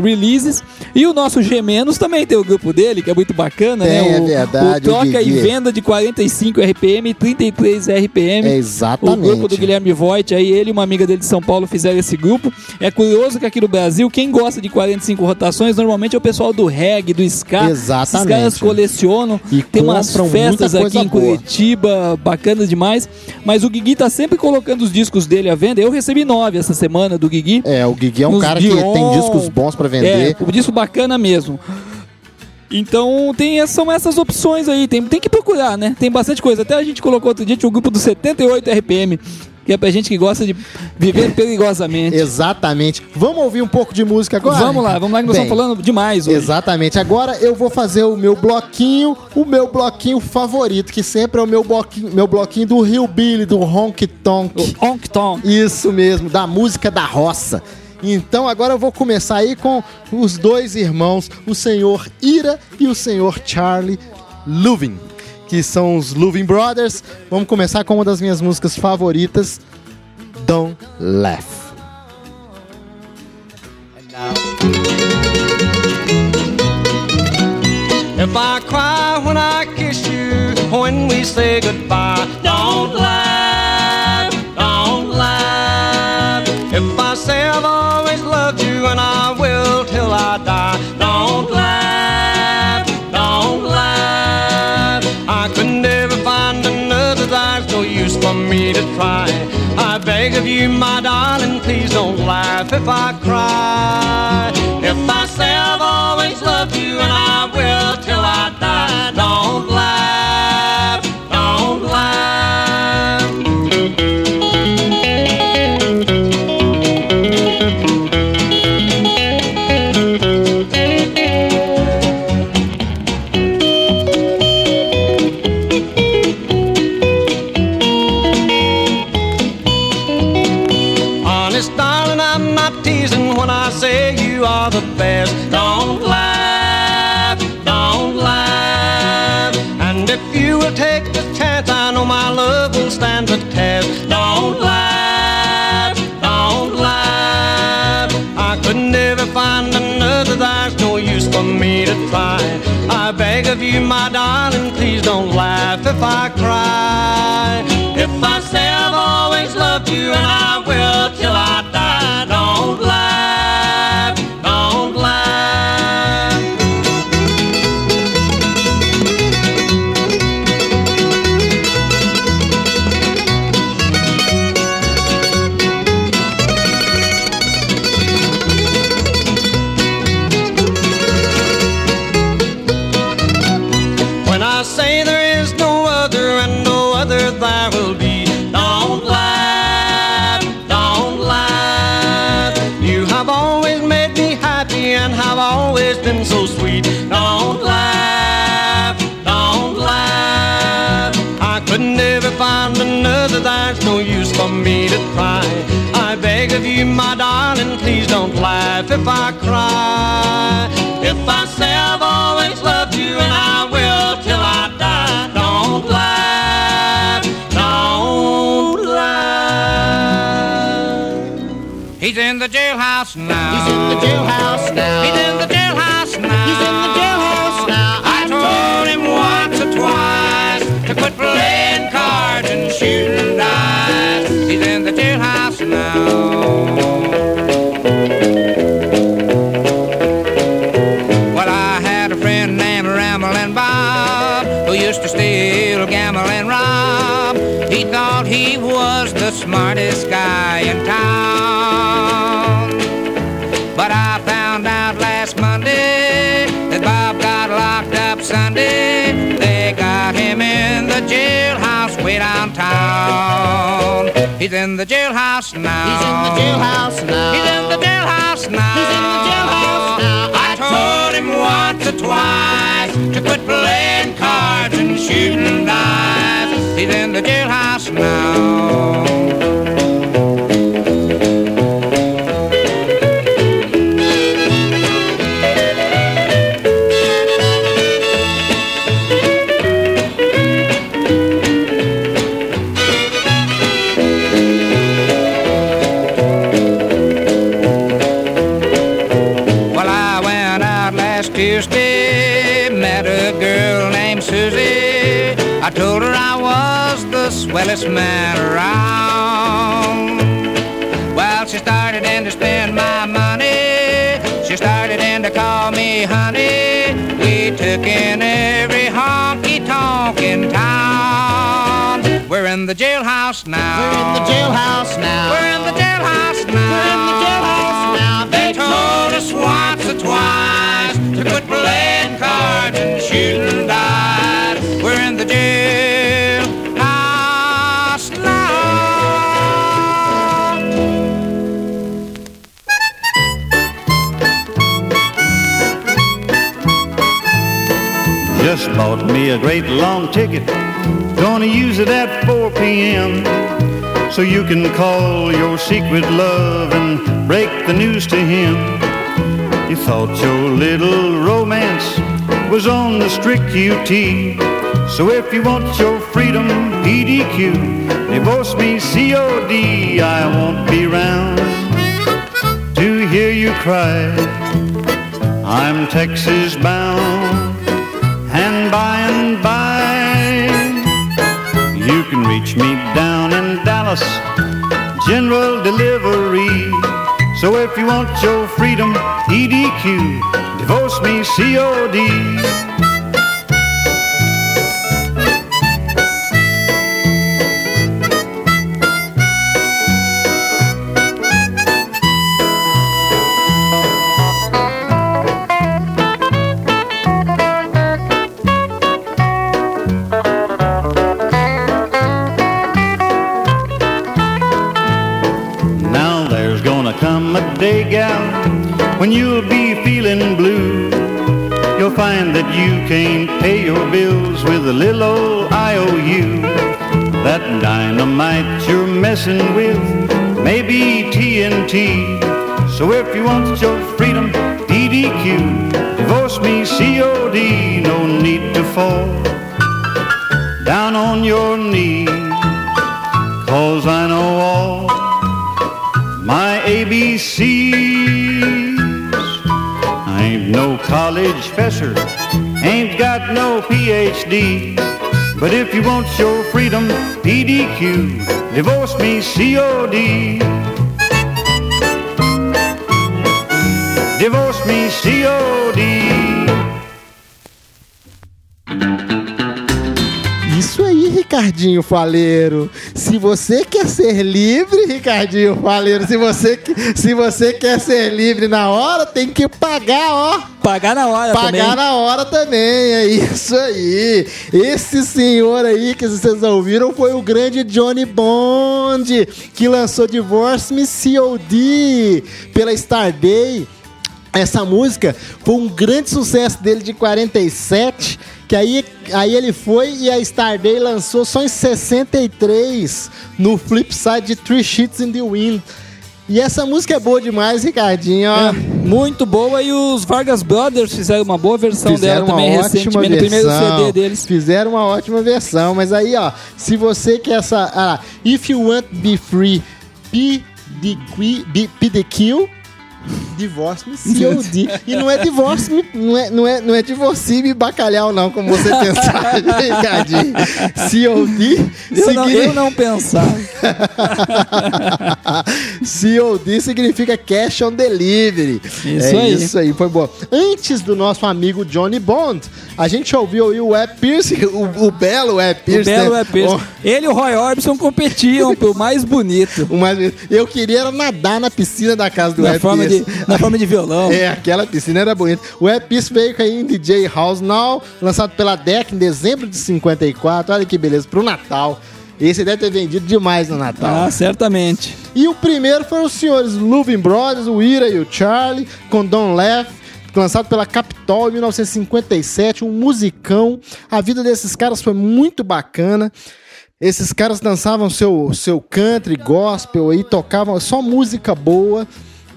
E o nosso G Menos também tem o grupo dele, que é muito bacana, Tem, né? é O, verdade, o o troca e Guigui. venda de 45 RPM e 33 RPM. É, O exatamente. grupo do Guilherme Voigt, aí ele e uma amiga dele de São Paulo fizeram esse grupo. É curioso que aqui no Brasil, quem gosta de 45 rotações normalmente é o pessoal do reggae, do ska. Exatamente. Esses caras colecionam. E tem umas festas aqui em boa. Curitiba, bacanas demais. Mas o Guigui tá sempre colocando os discos dele à venda. Eu recebi nove essa semana do Guigui. É, o Guigui é um cara Dion. que tem discos bons pra vender. É, um disco bacana mesmo. Então tem, são essas opções aí, tem, tem que procurar, né? Tem bastante coisa. Até a gente colocou outro dia tinha um grupo do 78 RPM, que é pra gente que gosta de viver perigosamente. Exatamente. Vamos ouvir um pouco de música agora? Vamos lá, vamos lá que nós Bem, estamos falando demais hoje. Exatamente. Agora eu vou fazer o meu bloquinho, o meu bloquinho favorito, que sempre é o meu bloquinho, meu bloquinho do Rio Billy, do Honk Tonk. O Honk Tonk. Isso mesmo, da música da roça. Então agora eu vou começar aí com os dois irmãos, o senhor Ira e o senhor Charlie Luvin, que são os Luvin Brothers. Vamos começar com uma das minhas músicas favoritas, Don't Laugh. If I cry when I kiss you when we say goodbye. Don't laugh, me to try. I beg of you, my darling, please don't laugh if I cry. If I say I've always loved you and I oh if I cry. If I say I've always loved you and I will till I die, don't lie, don't laugh. He's in the jailhouse now. He's in the jailhouse now. He's in the jailhouse now. He's in the jailhouse now. I told him once or twice to quit playing cards and shooting dice. He's in the jailhouse now. He's in the jailhouse now. He's in the jailhouse now. He's in the jailhouse now. He's in the jailhouse now. I told him once or twice to quit playing cards and shooting dice. He's in the jailhouse now. The man around. Well, she started in to spend my money. She started in to call me honey. We took in every honky tonk in town. We're in the jailhouse now. We're in the jailhouse now. We're in the jailhouse now. We're in the jailhouse now. They told us once or twice to quit playing cards and shooting dice. Just bought me a great long ticket. Gonna use it at 4 p.m. So you can call your secret love and break the news to him. You thought your little romance was on the strict UT. So if you want your freedom, PDQ, divorce me COD, I won't be round to hear you cry. I'm Texas bound And by and by, you can reach me down in Dallas, general delivery. So if you want your freedom, EDQ, divorce me, COD. Day, gal, when you'll be feeling blue. You'll find that you can't pay your bills with a little old IOU. That dynamite you're messing with may be TNT. So if you want your freedom, DDQ, divorce me, COD, no need to fall down on your college professor, ain't got no PhD. But if you want your freedom, PDQ, divorce me, COD. Divorce me, COD. Isso aí, Ricardinho Faleiro. Se você quer ser livre, Ricardinho Faleiro, se você, se você quer ser livre na hora, tem que pagar, ó. Pagar na hora Pagar também. na hora também, é isso aí. Esse senhor aí que vocês ouviram foi o grande Johnny Bond, que lançou Divorce Me COD pela Starday. Essa música foi um grande sucesso dele de 47, que aí, aí ele foi e a Starday lançou só em 63 no Flipside de Three Sheets in the Wind. E essa música é boa demais, Ricardinho. É, muito boa e os Vargas Brothers fizeram uma boa versão dela também recentemente no primeiro CD deles. Fizeram uma ótima versão, mas aí, ó, se você quer essa. Ah, if you want be free, be the, be the kill. Divorce me COD. E não é divorce me, não é, não é, não é divorcie me bacalhau, não, como você pensava, Ricardinho. COD Eu não, eu não pensava. COD significa Cash on Delivery. Isso é aí. Isso aí, foi bom. Antes do nosso amigo Johnny Bond, a gente ouviu aí o Web Pierce, o, o belo Web O Pierce. Belo né? Pierce. Ele e o Roy Orbison competiam pelo mais bonito. O mais- eu queria era nadar na piscina da casa do Web forma, de, na forma de violão. É, aquela piscina era bonita. O Web veio aí em DJ House Now, lançado pela DEC em dezembro de 54. Olha que beleza, pro Natal. Esse deve ter vendido demais no Natal. Ah, certamente. E o primeiro foram os senhores Luvin Brothers, o Ira e o Charlie, com Don Leff, lançado pela Capitol em 1957, um musicão. A vida desses caras foi muito bacana. Esses caras dançavam seu, seu country, gospel aí, tocavam só música boa.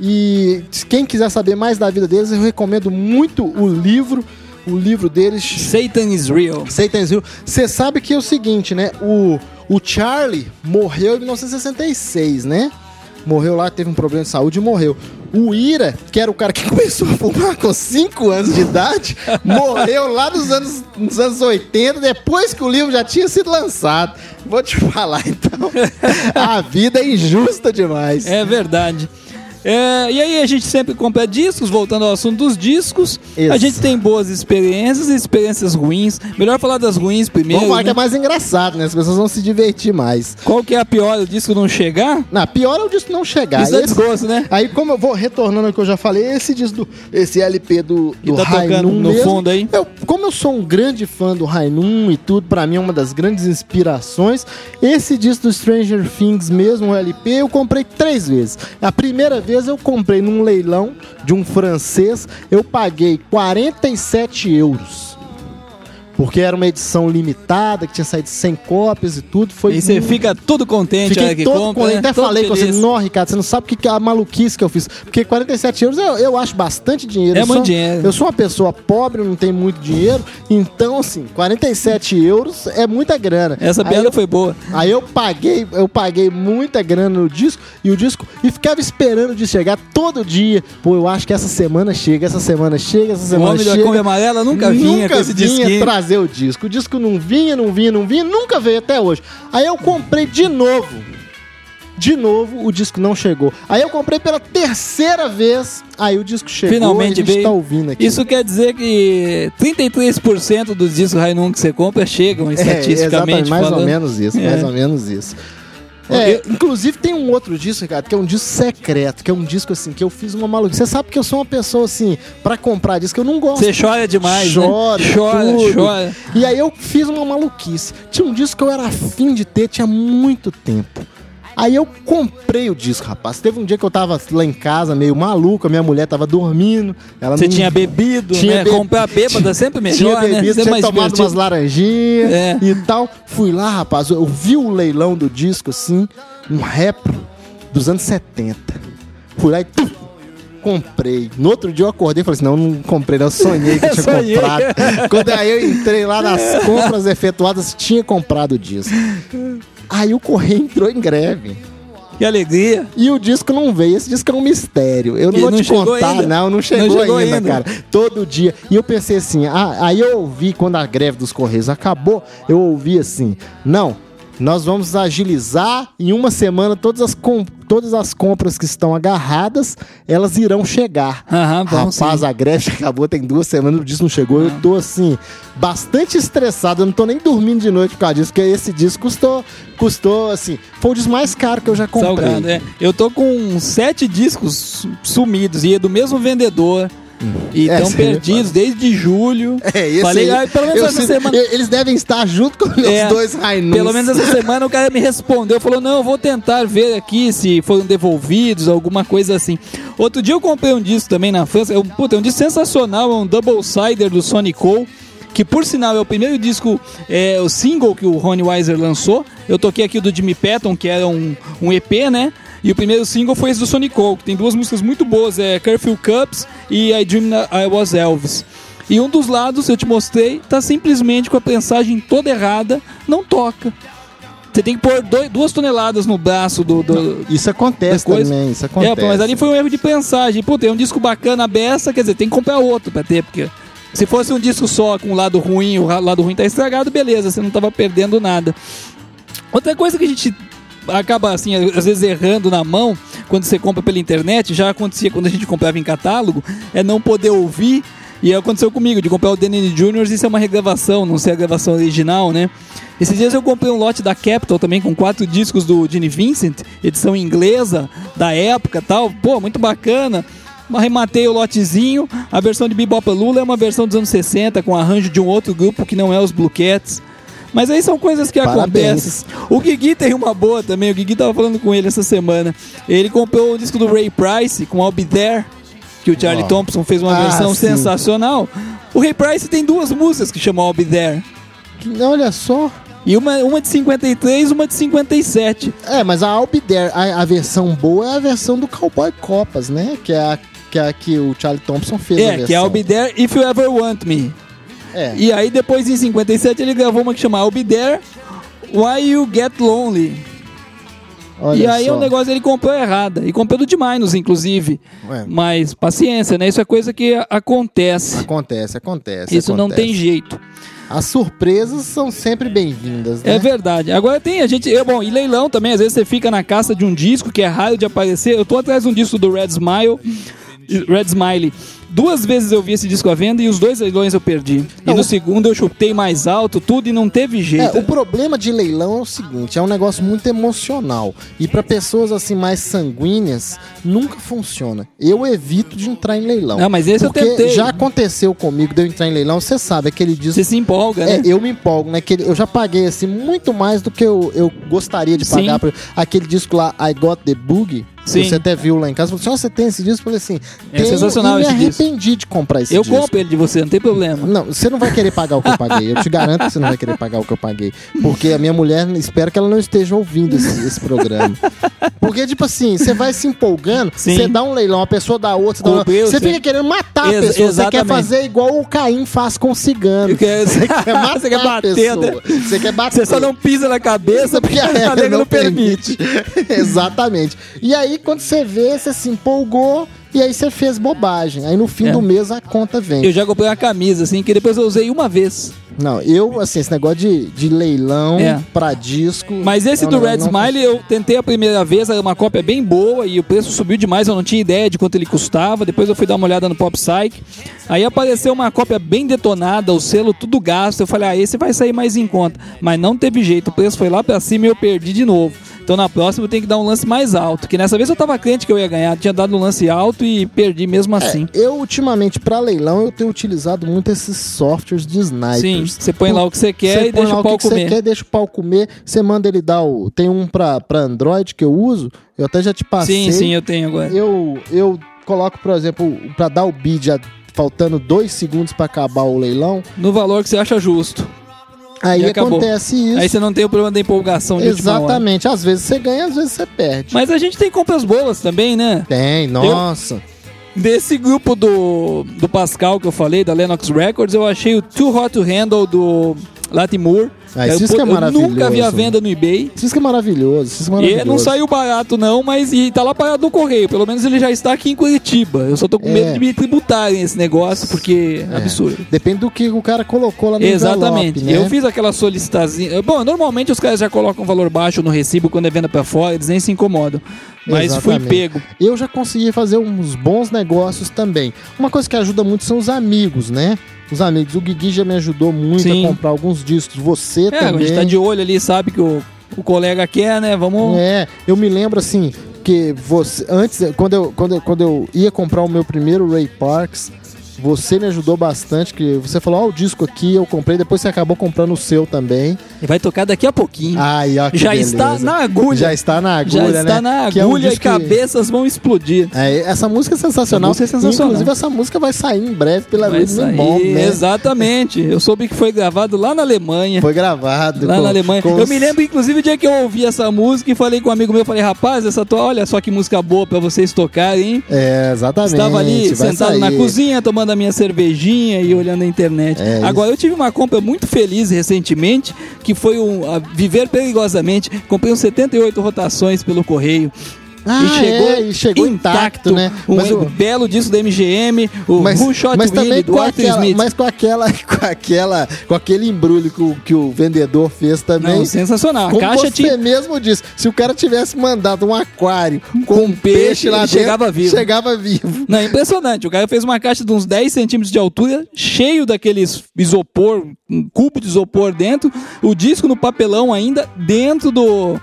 E quem quiser saber mais da vida deles, eu recomendo muito o livro. O livro deles Satan is real. Satan's Hill. Você sabe que é o seguinte, né? O, o Charlie morreu em 1966, né? Morreu lá, teve um problema de saúde e morreu. O Ira, que era o cara que começou a fumar com 5 anos de idade, morreu lá nos anos, nos anos 80, depois que o livro já tinha sido lançado. Vou te falar, então. A vida é injusta demais. É verdade. É, e aí a gente sempre compra discos, voltando ao assunto dos discos. Isso. A gente tem boas experiências e experiências ruins. Melhor falar das ruins primeiro. Vamos falar que né? é mais engraçado, né? As pessoas vão se divertir mais. Qual que é a pior? O disco não chegar? Não, pior é o disco não chegar. Isso é Esse- desgosto, né? Aí, como eu vou retornando ao que eu já falei, esse disco do, esse LP do, do tá Rainum no mesmo, fundo aí. Eu, como eu sou um grande fã do Rainum e tudo, pra mim é uma das grandes inspirações. Esse disco do Stranger Things mesmo, o LP, eu comprei três vezes. A primeira vez eu comprei num leilão de um francês, eu paguei 47 euros. Porque era uma edição limitada, que tinha saído 100 cópias e tudo. Foi E você fica todo contente Fiquei que todo compra, contente. Até falei com você, feliz. não, Ricardo, você não sabe o que é a maluquice que eu fiz. Porque 47 euros eu, eu acho bastante dinheiro. É eu muito sou, dinheiro. Eu sou uma pessoa pobre, não tenho muito dinheiro. Então, assim, 47 euros é muita grana. Essa piada foi boa. Aí eu paguei, eu paguei muita grana no disco e o disco e ficava esperando de chegar todo dia. Pô, eu acho que essa semana chega, essa semana chega, essa O semana homem da chega. Kombi amarela nunca vinha Nunca com esse vinha disquinho. trazer o disco. O disco não vinha, não vinha, não vinha, nunca veio até hoje. Aí eu comprei de novo. De novo, o disco não chegou. Aí eu comprei pela terceira vez. Aí o disco chegou Finalmente e a gente veio. tá ouvindo aqui. Isso quer dizer que 33% dos discos Rainun que você compra chegam É, estatisticamente exatamente, mais falando. ou menos isso, É. mais ou menos isso. É, inclusive tem um outro disco, Ricardo, que é um disco secreto, que é um disco assim, que eu fiz uma maluquice. Você sabe que eu sou uma pessoa assim, pra comprar disco, eu não gosto. Você chora demais, Choro, né? Chora, tudo. chora. E aí eu fiz uma maluquice. Tinha um disco que eu era afim de ter, tinha muito tempo. Aí eu comprei o disco, rapaz. Teve um dia que eu tava lá em casa, meio maluco, a minha mulher tava dormindo. Ela Você não- tinha bebido, Tinha né? be- Comprar bêbada é sempre melhor, tinha né? bebido, Sempre tinha mais tomado divertido. umas laranjinhas É. e tal. Fui lá, rapaz, eu vi o leilão do disco, assim, um repro dos anos 70. Fui lá e tum, comprei. No outro dia eu acordei e falei assim, não, não comprei, não, eu sonhei que eu tinha Sonhei. comprado. Quando aí eu entrei lá nas compras efetuadas, tinha comprado o disco. Aí o correio entrou em greve. Que alegria. E o disco não veio. Esse disco é um mistério. Eu não E vou não te contar, ainda? não. Não chegou, Não chegou ainda, ainda. cara. Todo dia. E eu pensei assim, ah, aí eu ouvi, quando a greve dos Correios acabou, eu ouvi assim, não, nós vamos agilizar em uma semana todas as, com- todas as compras que estão agarradas, elas irão chegar. Aham, vão Rapaz, sim. a greve acabou, tem duas semanas, o disco não chegou. Eu tô assim, bastante estressado. Eu não tô nem dormindo de noite por causa disso, porque esse disco custou, custou assim, foi o disco mais caro que eu já comprei. Salgado, é. Eu tô com sete discos sumidos e é do mesmo vendedor. E É, estão você perdidos desde julho. É, esse Falei, aí, ah, pelo menos eu essa semana. Eles devem estar junto com os É, dois Rainuns. Pelo menos essa semana o cara me respondeu, falou: "Não, eu vou tentar ver aqui se foram devolvidos, alguma coisa assim". Outro dia eu comprei um disco também na França, é um, puta, é um disco sensacional, é um double sider do Sonic Cole, que por sinal é o primeiro disco, é o single que o Ronnie Weiser lançou. Eu toquei aqui o do Jimmy Patton, que era um, um EP, né? E o primeiro single foi esse do Sonic Cole, que tem duas músicas muito boas, é Curfew Cups e I Dreamed I Was Elvis. E um dos lados, eu te mostrei, tá simplesmente com a prensagem toda errada, não toca. Você tem que pôr dois- duas toneladas no braço do. do Isso acontece também, isso acontece. É, mas ali foi um erro de prensagem. Pô, tem um disco bacana beça, quer dizer, tem que comprar outro pra ter, porque. Se fosse um disco só com o lado ruim, o lado ruim tá estragado, beleza, você não tava perdendo nada. Outra coisa que a gente acaba assim, às vezes errando na mão, quando você compra pela internet, já acontecia quando a gente comprava em catálogo, é não poder ouvir. E aconteceu comigo, de comprar o Denny Jr., isso é uma regravação, não sei a gravação original, né? Esses dias eu comprei um lote da Capitol também com quatro discos do Gene Vincent, edição inglesa da época tal. Pô, muito bacana. Arrematei o lotezinho. A versão de Bebop Lula é uma versão dos anos 60 com arranjo de um outro grupo que não é os Blue Cats. Mas aí são coisas que Parabéns. acontecem. O Guigui tem uma boa também. O Guigui tava falando com ele essa semana. Ele comprou o disco do Ray Price com I'll Be There, que o Charlie Ó. Thompson fez uma Ah, versão sim. sensacional. O Ray Price tem duas músicas que chamam I'll Be There. Olha só. E uma, uma de 53 uma de 57. É, mas a Albider, a, a versão boa é a versão do Cowboy Copas, né? Que é a que, é a que o Charlie Thompson fez É, que é I'll Be There If You Ever Want Me. É. E aí depois em 57 ele gravou uma que chama I'll Be There Why You Get Lonely. Olha e aí o negócio ele comprou errada. E comprou do de Minus, inclusive. Ué. Mas paciência, né? Isso é coisa que acontece. Acontece, acontece. Isso não acontece. tem jeito. As surpresas são sempre bem-vindas, né? É verdade. Agora tem a gente. Eu, bom, e leilão também, às vezes você fica na caça de um disco que é raro de aparecer. Eu tô atrás de um disco do Red Smile. Red Smiley. Duas vezes eu vi esse disco à venda e os dois leilões eu perdi. Não, e no o- segundo eu chutei mais alto, tudo e não teve jeito. É, o problema de leilão é o seguinte, é um negócio muito emocional e para pessoas assim mais sanguíneas nunca funciona. Eu evito de entrar em leilão. Não, mas esse eu tentei. já aconteceu comigo de eu entrar em leilão, você sabe aquele disco. Você se empolga, É, né? eu me empolgo, né? Que eu já paguei assim muito mais do que eu, eu gostaria de Sim. pagar por aquele disco lá I Got the Boogie. Sim. Você até viu lá em casa, falou assim, "Ó, você tem esse disco? Eu falei assim, É sensacional e me esse disco. arrependi de comprar esse Eu disco. compro ele de você, não tem problema. Não, você não vai querer pagar o que eu paguei. Eu te garanto que você não vai querer pagar o que eu paguei. Porque a minha mulher, espero que ela não esteja ouvindo esse, esse programa. Porque, tipo assim, você vai se empolgando, Sim. você dá um leilão, a pessoa dá outro, você, dá uma... você fica querendo matar a Ex- pessoa. Você quer fazer igual o Caim faz com o cigano. Eu quero- Você quer matar Você quer a bater, pessoa. né? Você quer bater. Você só não pisa na cabeça porque a regra regra não permite. Exatamente. E aí, quando você vê, você se empolgou e aí você fez bobagem. Aí no fim É. do mês a conta vem. Eu já comprei uma camisa, assim, que depois eu usei uma vez. Não, eu, assim, esse negócio de, de leilão É. pra disco. Mas esse do não- Red não- Smile eu tentei a primeira vez, era uma cópia bem boa e o preço subiu demais, eu não tinha ideia de quanto ele custava. Depois eu fui dar uma olhada no Pop Psych. Aí apareceu uma cópia bem detonada, o selo tudo gasto. Eu falei, ah, esse vai sair mais em conta. Mas não teve jeito, o preço foi lá pra cima e eu perdi de novo. Então na próxima eu tenho que dar um lance mais alto. Que nessa vez eu tava crente que eu ia ganhar, tinha dado um lance alto e perdi mesmo assim. Eu, ultimamente, pra leilão, eu tenho utilizado muito esses softwares de snipers. Sim, você põe lá o que você quer e deixa o pau que que comer. Você quer, deixa o pau comer. Você manda ele dar o. Tem um pra, pra Android que eu uso. Eu até já te passei. Sim, sim, eu tenho agora. Eu, eu coloco, por exemplo, pra dar o bid, já faltando dois segundos pra acabar o leilão. No valor que você acha justo. Aí acontece isso. Aí você não tem o problema da empolgação de. Exatamente. Às vezes você ganha, às vezes você perde. Mas a gente tem compras boas também, né? Tem, nossa. Desse grupo do, do Pascal que eu falei, da Lennox Records, eu achei o Too Hot to Handle do Latimore. Ah, eu, disco é eu maravilhoso. nunca vi a venda no eBay. Esse disco é maravilhoso. Disco é E maravilhoso. não saiu barato não, mas e tá lá parado no correio. Pelo menos ele já está aqui em Curitiba. Eu só tô com É. medo de me tributarem esse negócio, porque é absurdo. Depende do que o cara colocou lá no Exatamente. envelope, né? Eu fiz aquela solicitazinha. Bom, normalmente os caras já colocam valor baixo no recibo quando é venda pra fora, eles nem se incomodam. Mas fui Exatamente. pego. Eu já consegui fazer uns bons negócios também. Uma coisa que ajuda muito são os amigos, né? Os amigos. O Guigui já me ajudou muito Sim. a comprar alguns discos. Você É, a também. gente tá de olho ali, sabe que o, o colega quer, né? Vamos. É, eu me lembro assim que você antes quando eu, quando eu, quando eu ia comprar o meu primeiro Ray Parks, você me ajudou bastante que você falou, ó, o disco aqui eu comprei, depois você acabou comprando o seu também. E vai tocar daqui a pouquinho. Ai, ó, que já beleza. está na agulha. Já está na agulha, Já está né? na Que é um agulha e que- cabeças vão explodir. É, essa música é sensacional. Essa música é sensacional. Inclusive, essa música vai sair em breve pela Rhythm Bomb, né? Exatamente. Eu soube que foi gravado lá na Alemanha. Foi gravado. Lá com- na Alemanha. com Eu os- me lembro, inclusive, o dia que eu ouvi essa música e falei com um amigo meu, falei, rapaz, essa tua, olha só que música boa pra vocês tocarem, hein? É, exatamente. Estava ali vai sentado na sair. cozinha, tomando a minha cervejinha e olhando a internet. É, Agora, eu tive uma compra muito feliz recentemente, que foi um, a Viver Perigosamente. Comprei uns 78 rotações pelo correio. Ah, é, e chegou intacto, né? Um Mas o- belo disco da MGM, o Mas, Who Shot mas também do com Arthur aquela, Smith. mas com aquela, com aquela, com aquele embrulho que o, que o vendedor fez também. Não, sensacional. A Como caixa você tinha- mesmo disse, se o cara tivesse mandado um aquário com, Com um peixe, peixe, lá dentro, chegava vivo. chegava vivo. Não, impressionante. O cara fez uma caixa de uns 10 centímetros de altura, cheio daqueles isopor, um cubo de isopor dentro, o disco no papelão ainda dentro do.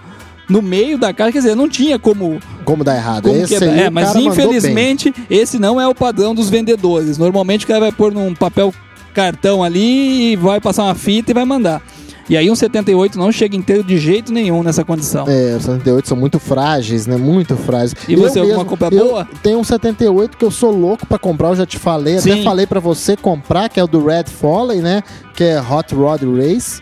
No meio da caixa, quer dizer, não tinha como, Como dá errado. como Esse quebrar. aí É, mas infelizmente esse não é o padrão dos vendedores. Normalmente o cara vai pôr num papel cartão ali e vai passar uma fita e vai mandar. E aí um 78 não chega inteiro de jeito nenhum nessa condição. É, os 78 são muito frágeis, né? Muito frágeis. E você, alguma compra eu boa? Tenho um 78 que eu sou louco pra comprar, eu já te falei. Até Sim. falei pra você comprar, que é o do Red Foley, né? Que é Hot Rod Race.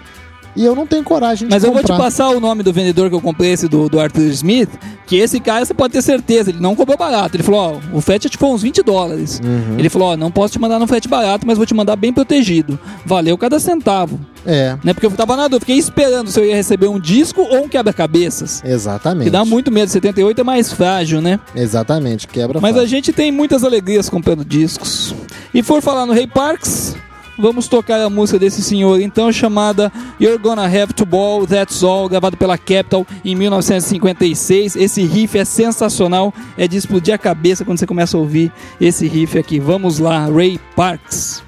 E eu não tenho coragem de Mas eu vou comprar. te passar o nome do vendedor que eu comprei, esse do, do Arthur Smith, que esse cara você pode ter certeza, ele não cobrou barato. Ele falou, ó, o frete é tipo uns 20 dólares. Uhum. Ele falou, ó, não posso te mandar no frete barato, mas vou te mandar bem protegido. Valeu cada centavo. É, Né? Porque eu tava na dúvida, fiquei esperando se eu ia receber um disco ou um quebra-cabeças. exatamente. Que dá muito medo, 78 é mais frágil, né? Exatamente, quebra Mas a gente tem muitas alegrias comprando discos. E for falar no Ray Parks, vamos tocar a música desse senhor, então, chamada You're Gonna Have to Ball, That's All, gravado pela Capitol em 1956. Esse riff é sensacional, é de explodir a cabeça quando você começa a ouvir esse riff aqui. Vamos lá, Ray Parks.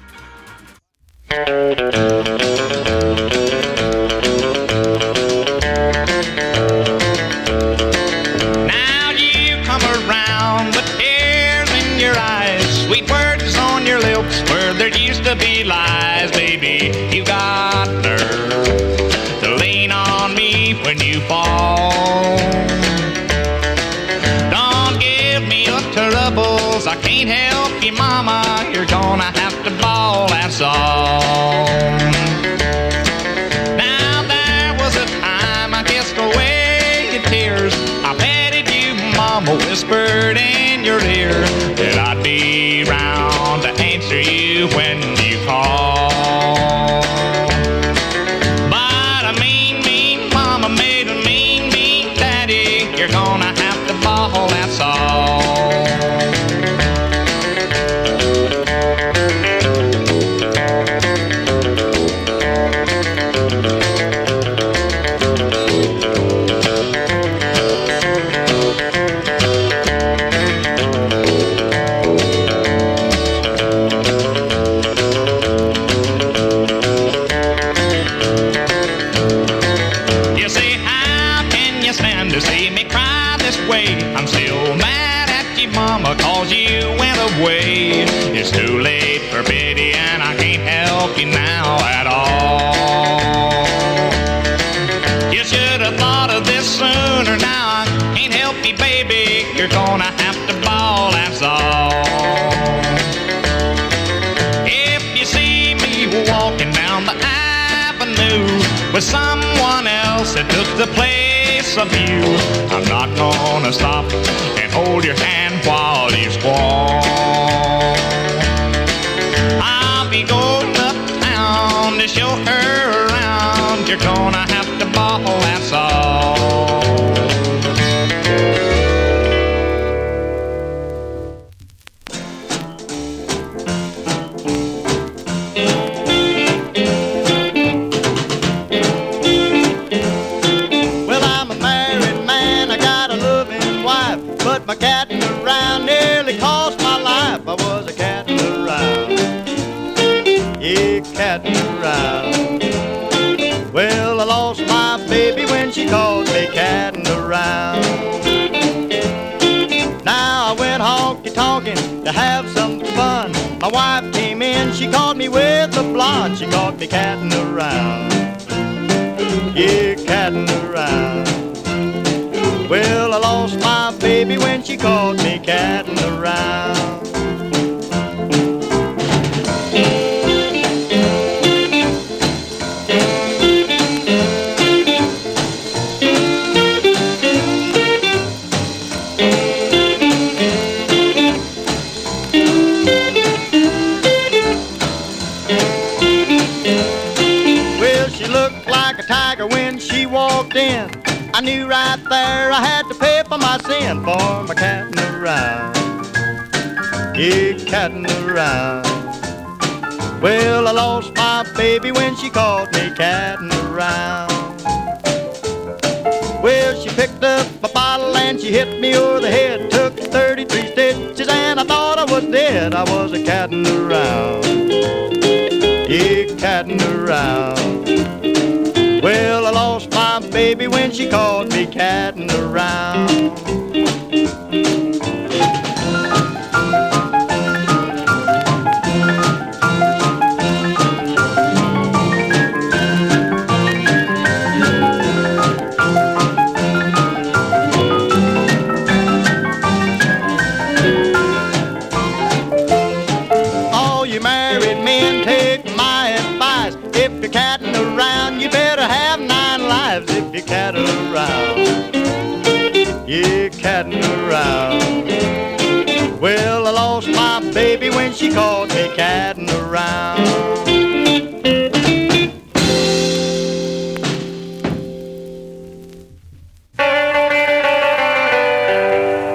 Gonna have to ball, that's all. Now there was a time I kissed away your tears. I petted you, mama, whispered in your ear that I'd be round with someone else that took the place of you, I'm not gonna stop and hold your hand while you squall. I'll be going uptown to show her around. You're gonna have to ball, that's all. She caught me catting around. Now I went honky tonkin' to have some fun. My wife came in, she caught me with a blonde, she caught me catting around yeah, catting around. Well, I lost my baby when she caught me catting around. I knew right there I had to pay for my sin for my catting around. Yeah, catting around. Well, I lost my baby when she caught me catting around. Well, she picked up a bottle and she hit me over the head. Took 33 stitches and I thought I was dead. I was a catting around. Yeah, catting around. Well, I lost baby when she called me catting around. Baby when she caught me catting around.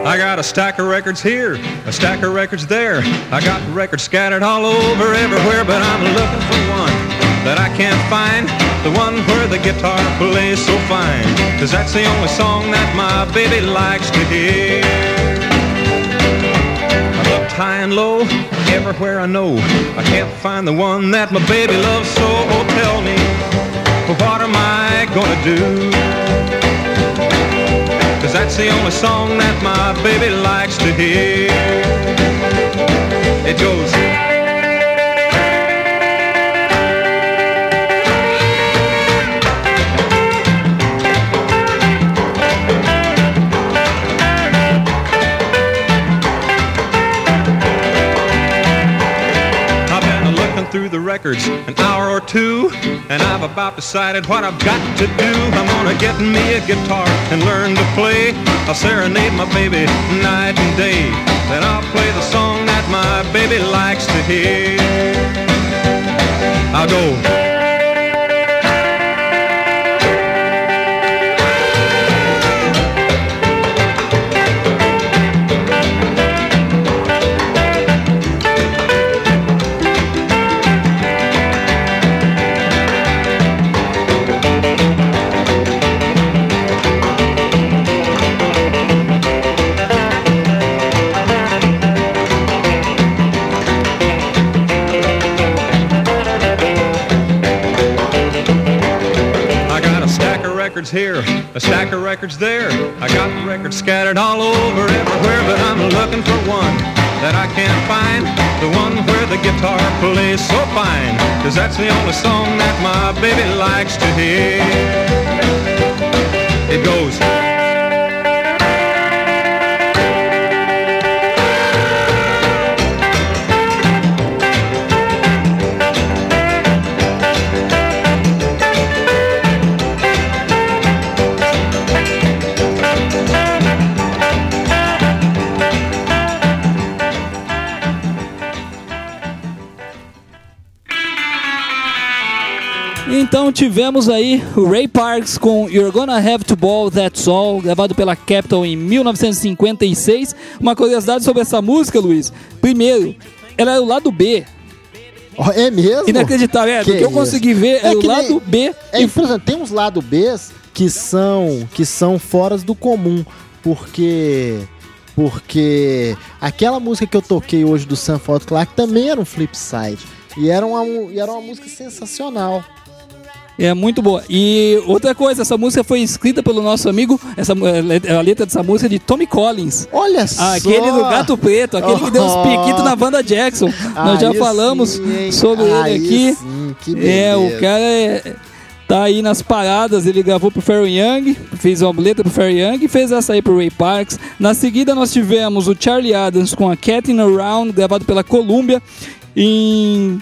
I got a stack of records here, a stack of records there. I got records scattered all over everywhere, but I'm looking for one that I can't find. The one where the guitar plays so fine. Cause that's the only song that my baby likes to hear. I high and low, everywhere I know. I can't find the one that my baby loves so. Oh, tell me, what am I gonna do? Cause that's the only song that my baby likes to hear. It goes. Through the records an hour or two, and I've about decided what I've got to do. I'm gonna get me a guitar and learn to play. I'll serenade my baby night and day. Then I'll play the song that my baby likes to hear. I'll go. Here, a stack of records there. I got records scattered all over everywhere, but I'm looking for one that I can't find. The one where the guitar plays so fine, cause that's the only song that my baby likes to hear. It goes. Então tivemos aí o Ray Parks com You're Gonna Have to Ball That's All, gravado pela Capitol em 1956. Uma curiosidade sobre essa música, Luiz. Primeiro, ela é o lado B. É mesmo? Inacreditável, é, do que eu consegui ver, é, o que nem- lado B. É, por exemplo, tem uns lado Bs que são que são fora do comum, porque porque aquela música que eu toquei hoje do Sanford Clark também era um flip side e era uma e era uma música sensacional. É muito boa. E outra coisa, essa música foi escrita pelo nosso amigo, essa, eh, a letra dessa música é de Tommy Collins. Olha só. Aquele do Gato Preto, aquele que deu uns Oh. piquitos na banda Jackson. Nós já falamos sim, sobre ele aqui. sim, que É, o cara é, tá aí nas paradas, ele gravou pro Ferry Young, fez uma letra pro Ferry Young e fez essa aí pro Ray Parks. Na seguida nós tivemos o Charlie Adams com a Cat in Around, gravado pela Columbia em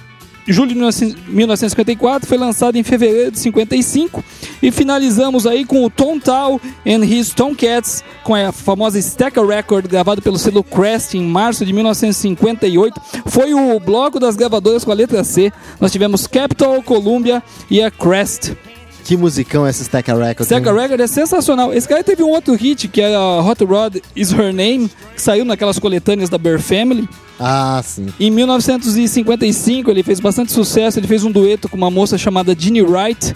julho de 1954, foi lançado em fevereiro de 55 e finalizamos aí com o Tom Tal and His Tomcats com a famosa Stacker Record gravado pelo selo Crest em março de 1958. Foi o bloco das gravadoras com a letra C. Nós tivemos Capitol, Columbia e a Crest. Que musicão essa Stacker Record. Stacker? Record é sensacional. Esse cara teve um outro hit que era Hot Rod Is Her Name, que saiu naquelas coletâneas da Bear Family. Ah, sim. Em 1955 ele fez bastante sucesso, ele fez um dueto com uma moça chamada Ginny Wright,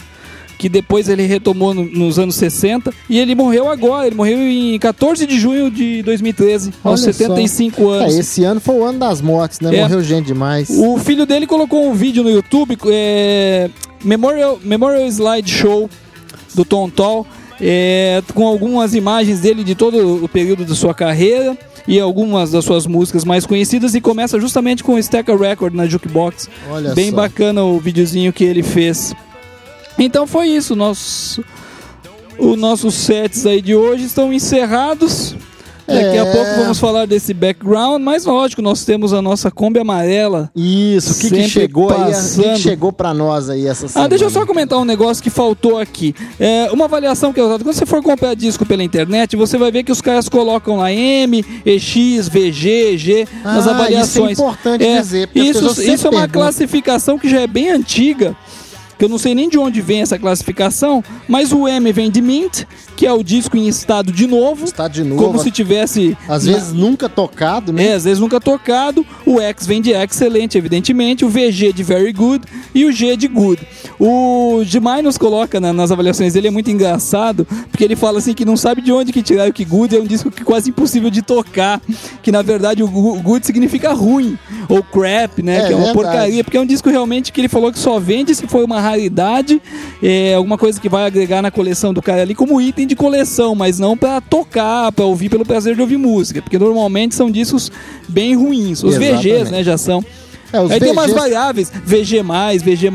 que depois ele retomou no- nos anos 60, e ele morreu agora, ele morreu em 14 de junho de 2013, aos Olha só. 75 anos. É, esse ano foi o ano das mortes, né? É. Morreu gente demais. O filho dele colocou um vídeo no YouTube, é, Memorial, Memorial Slide Show do Tom Tall, é, com algumas imagens dele de todo o período da sua carreira e algumas das suas músicas mais conhecidas e começa justamente com o Stacker Record na Jukebox. Olha Bem só. bacana o videozinho que ele fez. Então foi isso, nosso, os nossos sets aí de hoje estão encerrados. Daqui a É. pouco vamos falar desse background, mas lógico, nós temos a nossa Kombi amarela. Isso, o que, que chegou aí? O que passando. chegou pra nós aí essa semana? Ah, deixa eu só comentar um negócio que faltou aqui. É, uma avaliação que é usada. Quando você for comprar disco pela internet, você vai ver que os caras colocam lá M, EX, VG, G nas Ah, avaliações. isso é importante dizer, porque as isso, isso é uma classificação que já é bem antiga. Que eu não sei nem de onde vem essa classificação, mas o M vem de Mint, que é o disco em estado de novo. Está de novo. Como se tivesse. Às na- vezes nunca tocado, né? é, às vezes nunca tocado. O X vem de excelente, evidentemente. O VG de very good e o G de good. O Gmai nos coloca na- nas avaliações dele, é muito engraçado, porque ele fala assim que não sabe de onde que tirar o que good é um disco que quase impossível de tocar. Que na verdade o good significa ruim, ou crap, né? É que é uma verdade. porcaria, porque é um disco realmente que ele falou que só vende se for uma raridade, é, alguma coisa que vai agregar na coleção do cara ali como item de coleção, mas não pra tocar, pra ouvir pelo prazer de ouvir música, porque normalmente são discos bem ruins. Os Exatamente. VGs, né, já são. É, Aí tem umas VGs variáveis, VG+, VG++,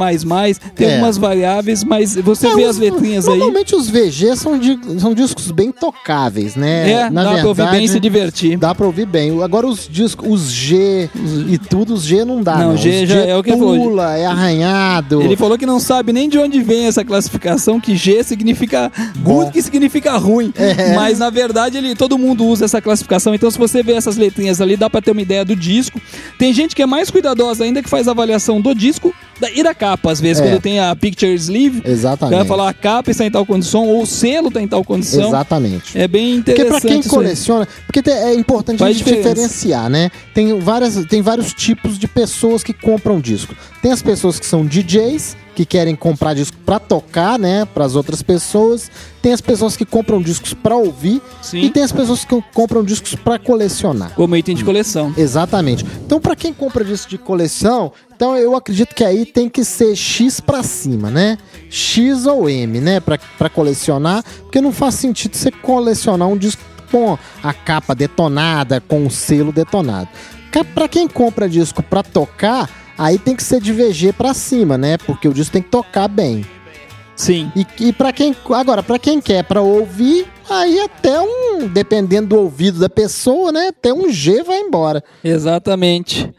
tem É. algumas variáveis, mas você É, vê os- as letrinhas aí. Normalmente os VG são, di- são discos bem tocáveis, né? É, dá pra ouvir bem e se divertir. Dá pra ouvir bem. Agora os discos, os G e tudo, os G não dá. Não, Não, G já é o que ele falou. pula, é arranhado. Ele falou que não sabe nem de onde vem essa classificação, que G significa good, que significa ruim. É. Mas na verdade ele, todo mundo usa essa classificação. Então se você vê essas letrinhas ali, dá pra ter uma ideia do disco. Tem gente que é mais cuidadosa ainda que faz a avaliação do disco e da capa, às vezes, É. quando tem a picture sleeve. Exatamente. Vai falar a capa está em tal condição, ou o selo está em tal condição. Exatamente. É bem Porque interessante. pra quem isso aí. coleciona, porque é importante a Faz gente diferença. diferenciar, né? Tem, várias, tem vários tipos de pessoas que compram disco. Tem as pessoas que são DJs, que querem comprar disco pra tocar, né, para as outras pessoas. Tem as pessoas que compram discos pra ouvir Sim. e tem as pessoas que compram discos pra colecionar. Como item de coleção. Exatamente. Então, pra quem compra disco de coleção, então eu acredito que aí tem que ser X pra cima, né? X ou M, né? Pra, pra colecionar, porque não faz sentido você colecionar um disco com a capa detonada, com o selo detonado. Pra quem compra disco pra tocar, aí tem que ser de VG pra cima, né? Porque o disco tem que tocar bem. Sim. E, e para quem agora para quem quer pra ouvir, aí até um, dependendo do ouvido da pessoa, né? Até um G vai embora. Exatamente.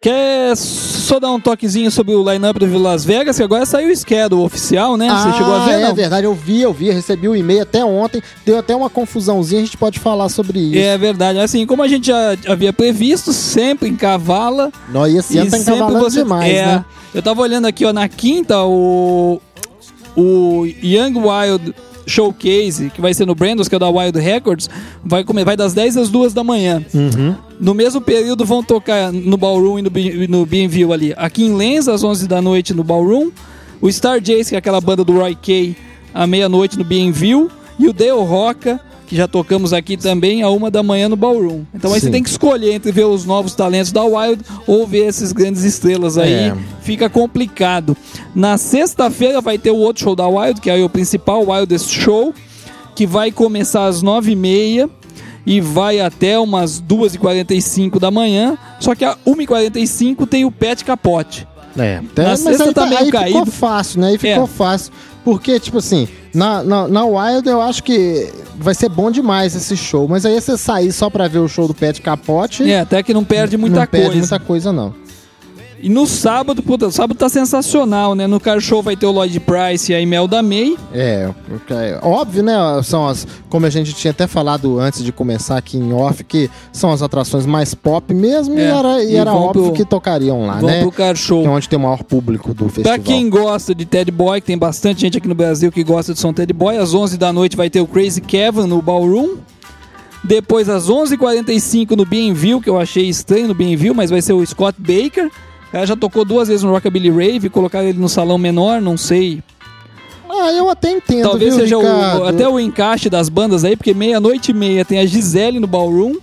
Quer só dar um toquezinho sobre o line-up do Las Vegas, que agora saiu o schedule oficial, né? Você chegou a ver, é não? verdade, eu vi, eu vi, recebi o e-mail até ontem, deu até uma confusãozinha, a gente pode falar sobre isso. É verdade. Assim, como a gente já havia previsto, sempre em cavala. Nós esse ano tá encavalando demais, é, né? Eu tava olhando aqui, ó, na quinta, o, o Young Wild Showcase, que vai ser no Brandos, que é da Wild Records, vai, comer, vai das 10 às 2 da manhã. Uhum. No mesmo período vão tocar no Ballroom e no, B- no Bienville ali. Aqui em Lens, às 11 da noite no Ballroom. O Star Jace, que é aquela banda do Roy Kay, à meia-noite no Bienville. E o Dale Roca, que já tocamos aqui também, à uma da manhã no Ballroom. Então aí Sim. você tem que escolher entre ver os novos talentos da Wild ou ver esses grandes estrelas aí. É. Fica complicado. Na sexta-feira vai ter o outro show da Wild, que é o principal Wildest Show, que vai começar às 9h30 e vai até umas 2h45 da manhã. Só que a 1h45 tem o Pet Capote. É, Na mas sexta aí, tá meio aí ficou caído. fácil, né? Aí ficou É. fácil. Porque, tipo assim, na, na, na Wild eu acho que vai ser bom demais esse show. Mas aí você sair só pra ver o show do Pet Capote, É, até que não perde muita não coisa. perde muita coisa, não. E no sábado, puta, o sábado tá sensacional, né? No Car Show vai ter o Lloyd Price e a Imelda May. É, é óbvio, né? São as. Como a gente tinha até falado antes de começar aqui em off, que são as atrações mais pop mesmo, e É, era, e e era vão óbvio pro- que tocariam lá, Vão né? pro Car Show. Que é onde tem o maior público do festival. Pra quem gosta de Ted Boy, que tem bastante gente aqui no Brasil que gosta de som Ted Boy, às 11 da noite vai ter o Crazy Kevin no Ballroom. Depois, às 11h45 no Bienville, que eu achei estranho no Bienville, mas vai ser o Scott Baker. Cara já tocou duas vezes no Rockabilly Rave, colocaram ele no salão menor, não sei. Ah, eu até entendo, Talvez viu, seja o- até o encaixe das bandas aí, porque meia-noite e meia tem a Gisele no Ballroom.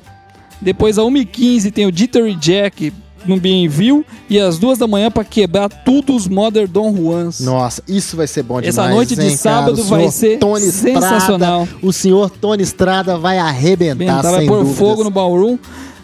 Depois, às 1h15 tem o Jittery Jack no Bienville. E às duas da manhã pra quebrar tudo os Modern Don Juans. Nossa, isso vai ser bom demais. Essa noite de hein, cara? sábado O vai ser Tony sensacional. Estrada, o senhor Tony Estrada vai arrebentar, Bentar vai pôr dúvidas. fogo no ballroom.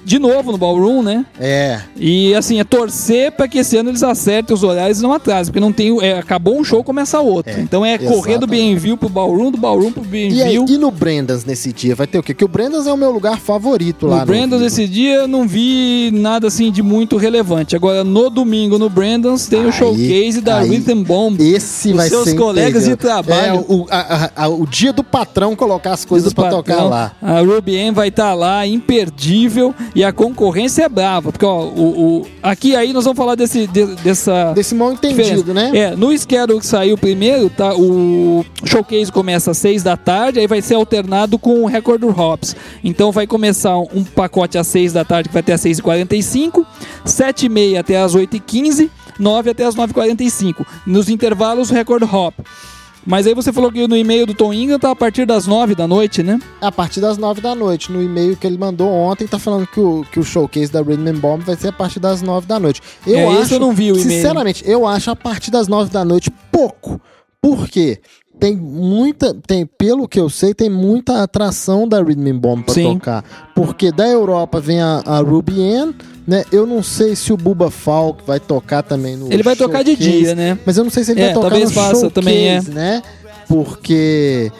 De novo no ballroom, né? É, E assim, é torcer pra que esse ano eles acertem os horários e não atrasem. Porque não tem. o- É, acabou um show, começa outro. É, então é correr do exatamente. Bienville pro ballroom, do ballroom pro e, aí, Bienville. e no Brendas nesse dia vai ter o quê? Que o Brendas é o meu lugar favorito lá No no Rio. esse dia eu não vi nada assim de muito relevante. Agora no domingo no Brandon's tem o Aí- showcase da aí- Rhythm Bomb. Esse vai seus ser colegas de incrível. trabalho. É, o, a- a- a- o dia do patrão colocar as coisas pra tocar lá. A Ruby M vai estar lá, imperdível, e a concorrência é brava, porque ó, o, o- aqui aí nós vamos falar desse, de- dessa Desse mal entendido, né? É, no schedule que saiu primeiro, tá, o showcase começa às 6 da tarde, aí vai ser alternado com o Record Hops. Então vai começar um pacote às 6 da tarde, que vai até às 6h45, 7h30 até às 8h15, 9 até às 9h45. Nos intervalos, Record Hop. Mas aí você falou que no e-mail do Tom Ingram tá a partir das 9 da noite, né? A partir das 9 da noite. No e-mail que ele mandou ontem, tá falando que o, que o showcase da Rhythm Bomb vai ser a partir das 9 da noite. Eu É, acho, eu não vi o e-mail. Sinceramente, eu acho a partir das 9 da noite pouco. Por quê? Tem muita, tem, pelo que eu sei, tem muita atração da Rhythm and Bomb pra Sim. tocar. Porque da Europa vem a, a Ruby Ann, né? Eu não sei se o Buba Falk vai tocar também no Ele vai tocar de showcase, dia, né? Mas eu não sei se ele É, vai tocar talvez no faça showcase, também, é. né? Porque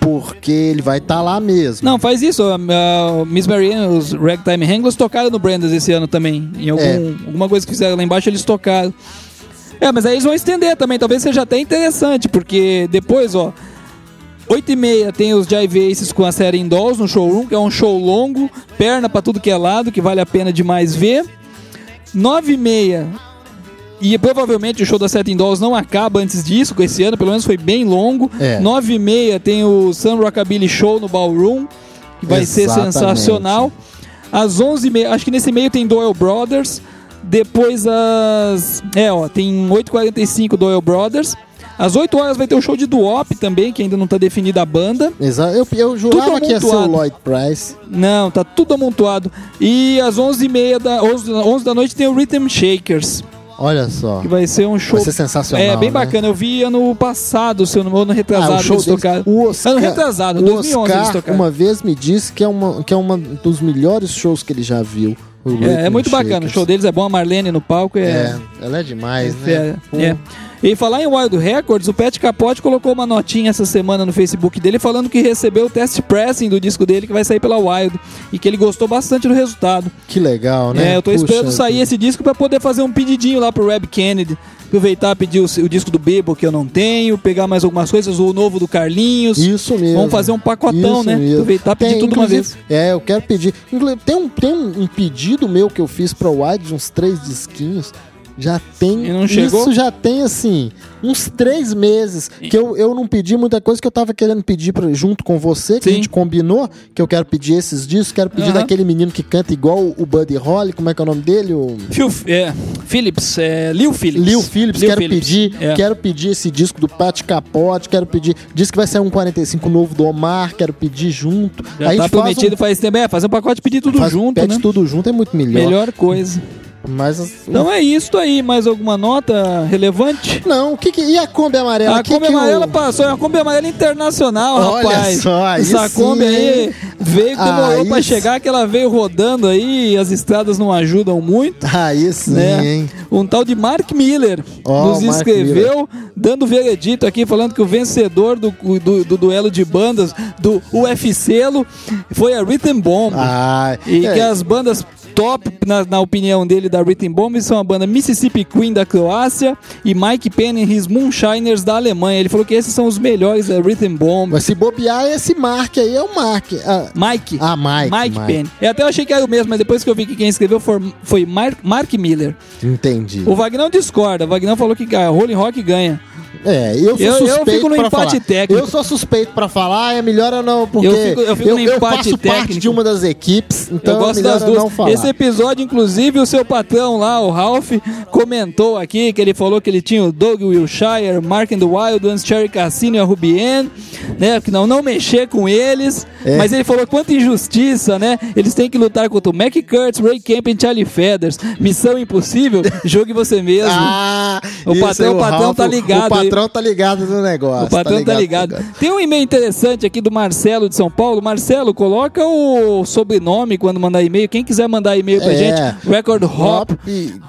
porque ele vai estar lá mesmo. Não, faz isso. A, a Miss Marianne, os Ragtime Wranglers tocaram no Brandas esse ano também. Em algum, É. alguma coisa que fizeram lá embaixo, eles tocaram. É, mas aí eles vão estender também. Talvez seja até interessante, porque depois, ó. 8 e meia tem os Jive Aces com a série Indolls no showroom, que é um show longo, perna pra tudo que é lado, que vale a pena demais ver. 9 e meia e provavelmente o show da Setting Dolls não acaba antes disso, com esse ano, pelo menos foi bem longo. É. 9 e meia tem o Sun Rockabilly Show no Ballroom, que vai ser Exatamente. sensacional. Às 11 e meia, acho que nesse meio tem Doyle Brothers. Depois às... É, ó, tem 8h45 Doyle Brothers. Às 8 horas vai ter o show de Duop também, que ainda não tá definida a banda. Exato. Eu, eu jurava que ia ser o. Lloyd Price. Não, tá tudo amontoado. E às 11h30 da, 11, 11 da noite tem o Rhythm Shakers. Olha só. Que vai ser um show. Vai ser sensacional, É, bem né? bacana. Eu vi ano passado, se eu não ano retrasado, Ah, o show eles tocaram. o Oscar, ano retrasado, o 2011 eles Oscar tocaram. uma vez me disse que é uma que é uma dos melhores shows que ele já viu. É, é muito bacana. O show deles é bom. A Marlene no palco é. É, ela é demais, né? É, Pô. é. E falar em Wild Records, o Pat Capote colocou uma notinha essa semana no Facebook dele falando que recebeu o test pressing do disco dele que vai sair pela Wild e que ele gostou bastante do resultado. Que legal, né? É, eu tô Puxa esperando sair vida. esse disco pra poder fazer um pedidinho lá pro Reb Kennedy. Aproveitar, pedir o, o disco do Bebo que eu não tenho, pegar mais algumas coisas, o novo do Carlinhos. Isso mesmo. Vamos fazer um pacotão, Isso né? mesmo. Aproveitar, pedir Tem, tudo uma vez. É, eu quero pedir. Tem um, tem um, um pedido meu que eu fiz pra Wide de uns três disquinhos. Já tem. E não chegou? Isso já tem, assim, uns três meses. Que eu, eu não pedi muita coisa que eu tava querendo pedir pra, junto com você, que Sim. a gente combinou, que eu quero pedir esses discos. Quero pedir Aham. daquele menino que canta igual o Buddy Holly. Como é que é o nome dele? O. Phil, é, Phillips, é, Lil Phillips. Lil Phillips, Lil quero Phillips, pedir, é. quero pedir esse disco do Pat Capote, quero pedir, diz que vai sair um 45 novo do Omar, quero pedir junto. Já Aí tá gente faz prometido um- faz tempo. É, fazer um pacote e pedir tudo faz- junto, pede né? tudo junto é muito melhor. Melhor coisa. Mas as- Então é isso aí. Mais alguma nota relevante? não, o que, que e a Kombi amarela? A Que Kombi que amarela passou, é uma Kombi amarela internacional, Olha rapaz. só, Essa sim, Kombi aí hein? veio, demorou pra sim. chegar, que ela veio rodando aí, e as estradas não ajudam muito. Aí sim, né? hein? Um tal de Mark Miller Ó, nos Mark escreveu, dando veredito aqui, falando que o vencedor do, do, do duelo de bandas do UFC foi a Rhythm Bomb. Ah, E é, que as bandas top, na, na opinião dele, da Rhythm Bomb são a banda Mississippi Queen da Croácia e Mike Penn e his Moonshiners da Alemanha. Ele falou que esses são os melhores da Rhythm Bomb. mas se bobear, esse Mark aí é o Mark. Ah, Mike. Ah, Mike, Mike Mike. Penn. Eu até achei que era o mesmo, mas depois que eu vi que quem escreveu foi, foi Mark, Mark Miller. entendi. O Vagnão discorda. O Vagnão falou que a Rolling Rock ganha. É, eu sou Eu- eu suspeito fico no empate falar. técnico. Eu sou suspeito pra falar, é melhor eu não, porque Eu fico- eu fico no empate faço parte técnico. de uma das equipes, então eu gosto é melhor das eu duas. não falar. Esse episódio, inclusive, o seu patrão lá, o Ralph, comentou aqui que ele falou que ele tinha o Doug Wilshire, Mark and the Wild Ones, Cherry Cassino e a Rubien, né? Que não, não mexer com eles. É. Mas ele falou quanta injustiça, né? Eles têm que lutar contra o Mac Kurtz, Ray Camp e Charlie Feathers. Missão impossível, jogue você mesmo. Ah, O patrão- o patrão Ralph, tá ligado aí. Patrão tá ligado no negócio. O patrão tá ligado. Tem um e-mail interessante aqui do Marcelo de São Paulo. Marcelo, coloca o sobrenome quando mandar e-mail. Quem quiser mandar e-mail pra É. gente, Record Hop. Hop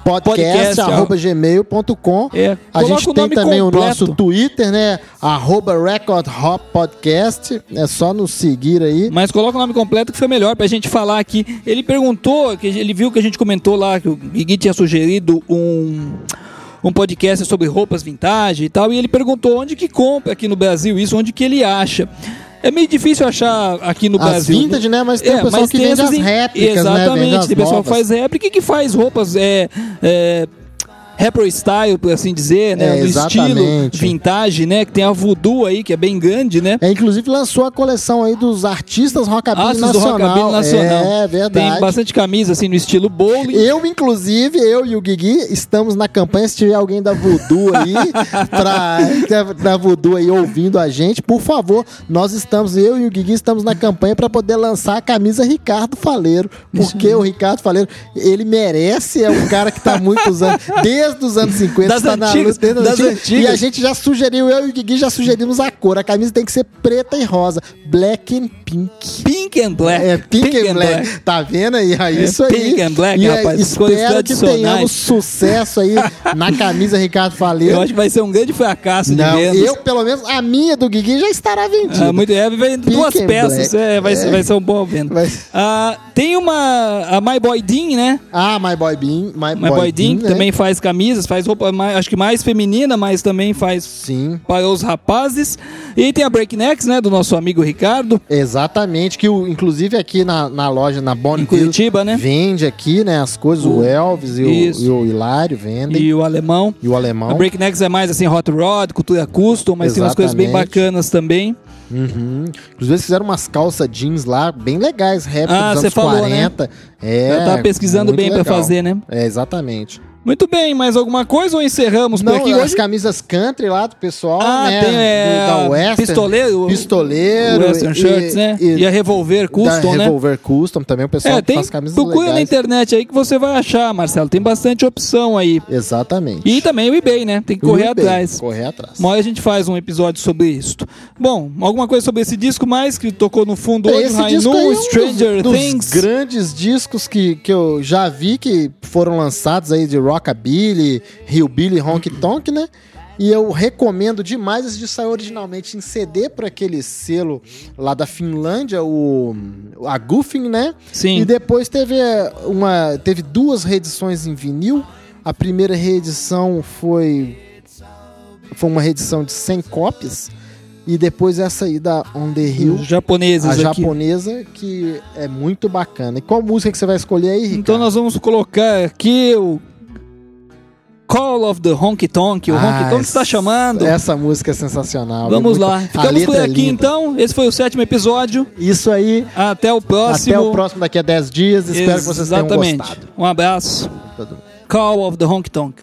podcast, Podcast, arroba gmail.com. É, A gente o tem também o completo. nosso Twitter, né? Arroba Record Hop Podcast. É só nos seguir aí. Mas coloca o nome completo que foi melhor pra gente falar aqui. Ele perguntou, que ele viu que a gente comentou lá que o Gui tinha sugerido um um podcast sobre roupas vintage e tal, e ele perguntou onde que compra aqui no Brasil isso, onde que ele acha. É meio difícil achar aqui no As Brasil. vintage, né? Mas tem É, pessoal que vende essas as réplicas, né? Exatamente, as tem pessoal que faz réplica e que faz roupas é, é, retro style, por assim dizer, né? É, no estilo vintage, né? Que tem a Voodoo aí, que é bem grande, né? É, inclusive lançou a coleção aí dos artistas Rockabilly Astros do Nacional. Rockabilly Nacional. É verdade. Tem bastante camisa assim no estilo bowling. Eu, inclusive, eu e o Guigui estamos na campanha. Se tiver alguém da Voodoo aí, pra, da- da Voodoo aí ouvindo a gente, por favor, nós estamos, eu e o Guigui estamos na campanha para poder lançar a camisa Ricardo Faleiro. Porque o Ricardo Faleiro, ele merece, é um cara que tá muitos anos, desde desde os anos 50. Das tá na antigas, luta desde as das antigas. E a gente já sugeriu, eu e o Guigui já sugerimos a cor. A camisa tem que ser preta e rosa. Black and pink. Pink and Black. É, pink, and black. Tá vendo aí? É isso aí. pink and black, e, é, rapaz, Espero que tenhamos sucesso aí na camisa Ricardo Faleiro. Eu acho que vai ser um grande fracasso de Não, vendas. eu, pelo menos, a minha do Guigui já estará vendida. Ah, muito é, vem duas and peças, Black. é, vai, ser- É. vai ser um bom venda. Vai- Ah, tem uma a My Boy Dean, né? Ah, My Boy Bean. My, My Boy, Dean, que né? também faz camisas, faz roupa mais, acho que mais feminina, mas também faz Sim, para os rapazes. E tem a Breaknecks, né, do nosso amigo Ricardo, exatamente. Que o, inclusive aqui na, na loja, na em Bonneville, Curitiba, né? vende aqui, né, as coisas. O, O- Elvis e o, e o Hilário vendem. E, E o alemão. o alemão. A Breaknecks é mais assim, hot rod, cultura custom, mas tem umas coisas bem Exatamente. bacanas também. Uhum. Inclusive, eles fizeram umas calças jeans lá, bem legais, rap Ah, dos anos falou, 40. É, Eu tava pesquisando bem pra legal. fazer, né? É, exatamente. Muito bem, mais alguma coisa ou encerramos por Não, aqui as hoje? camisas country lá do pessoal, Ah, né? tem é, da Western. pistoleiro, Pistoleiro. Western e- Shirts, né? E, a Revolver Custom, da né? Revolver Custom também, o pessoal É, tem, faz camisas procura na legais. internet aí que você vai achar, Marcelo. Tem bastante opção aí. Exatamente. E também o eBay, né? Tem que correr eBay, atrás. Correr atrás. Uma hora a gente faz um episódio sobre isso. Bom, alguma coisa sobre esse disco mais que tocou no fundo hoje? Esse disco aí é Rainu, um Stranger dos, dos Things. grandes discos que, que eu já vi que foram lançados aí de Rockabilly, Hillbilly, Honky Tonk, né? E eu recomendo demais esse disco saiu originalmente em CD por aquele selo lá da Finlândia, o a Goofing, né? Sim. E depois teve eh, uma teve duas reedições em vinil. A primeira reedição foi foi uma reedição de 100 cópias e depois essa aí da On the Hill Os japoneses a aqui. japonesa, que é muito bacana. E qual música que você vai escolher aí, Ricardo? Então nós vamos colocar aqui o Call of the Honky Tonk. O Ah, Honky Tonk está chamando. Essa música é sensacional. Vamos é muito- lá. Ficamos por é aqui linda. então. Esse foi o sétimo episódio. Isso aí. Até o próximo. Até o próximo daqui a 10 dias. Espero que vocês tenham Exatamente. gostado. Um abraço. Call of the Honky Tonk.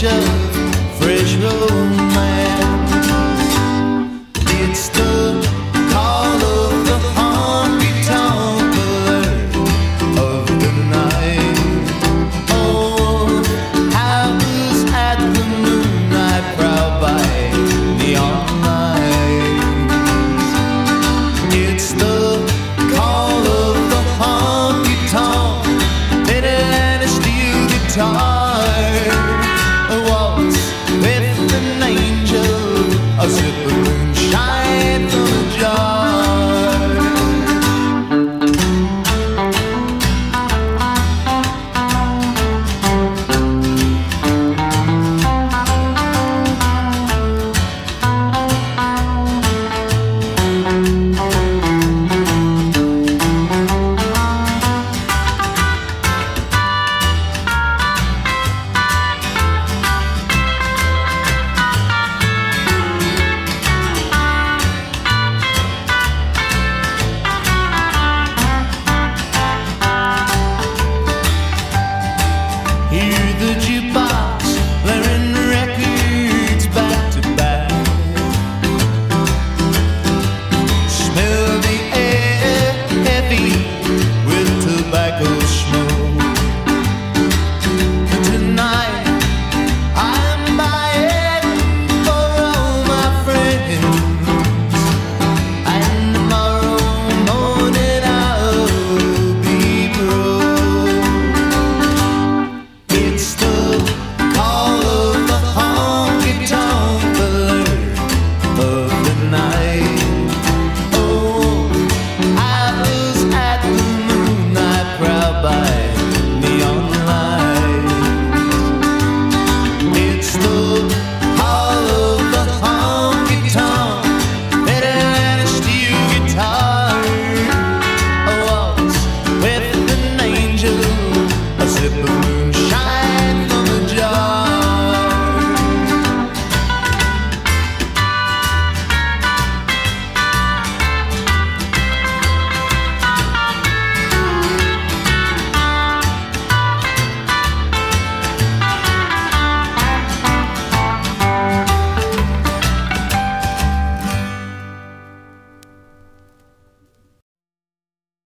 fresh rose.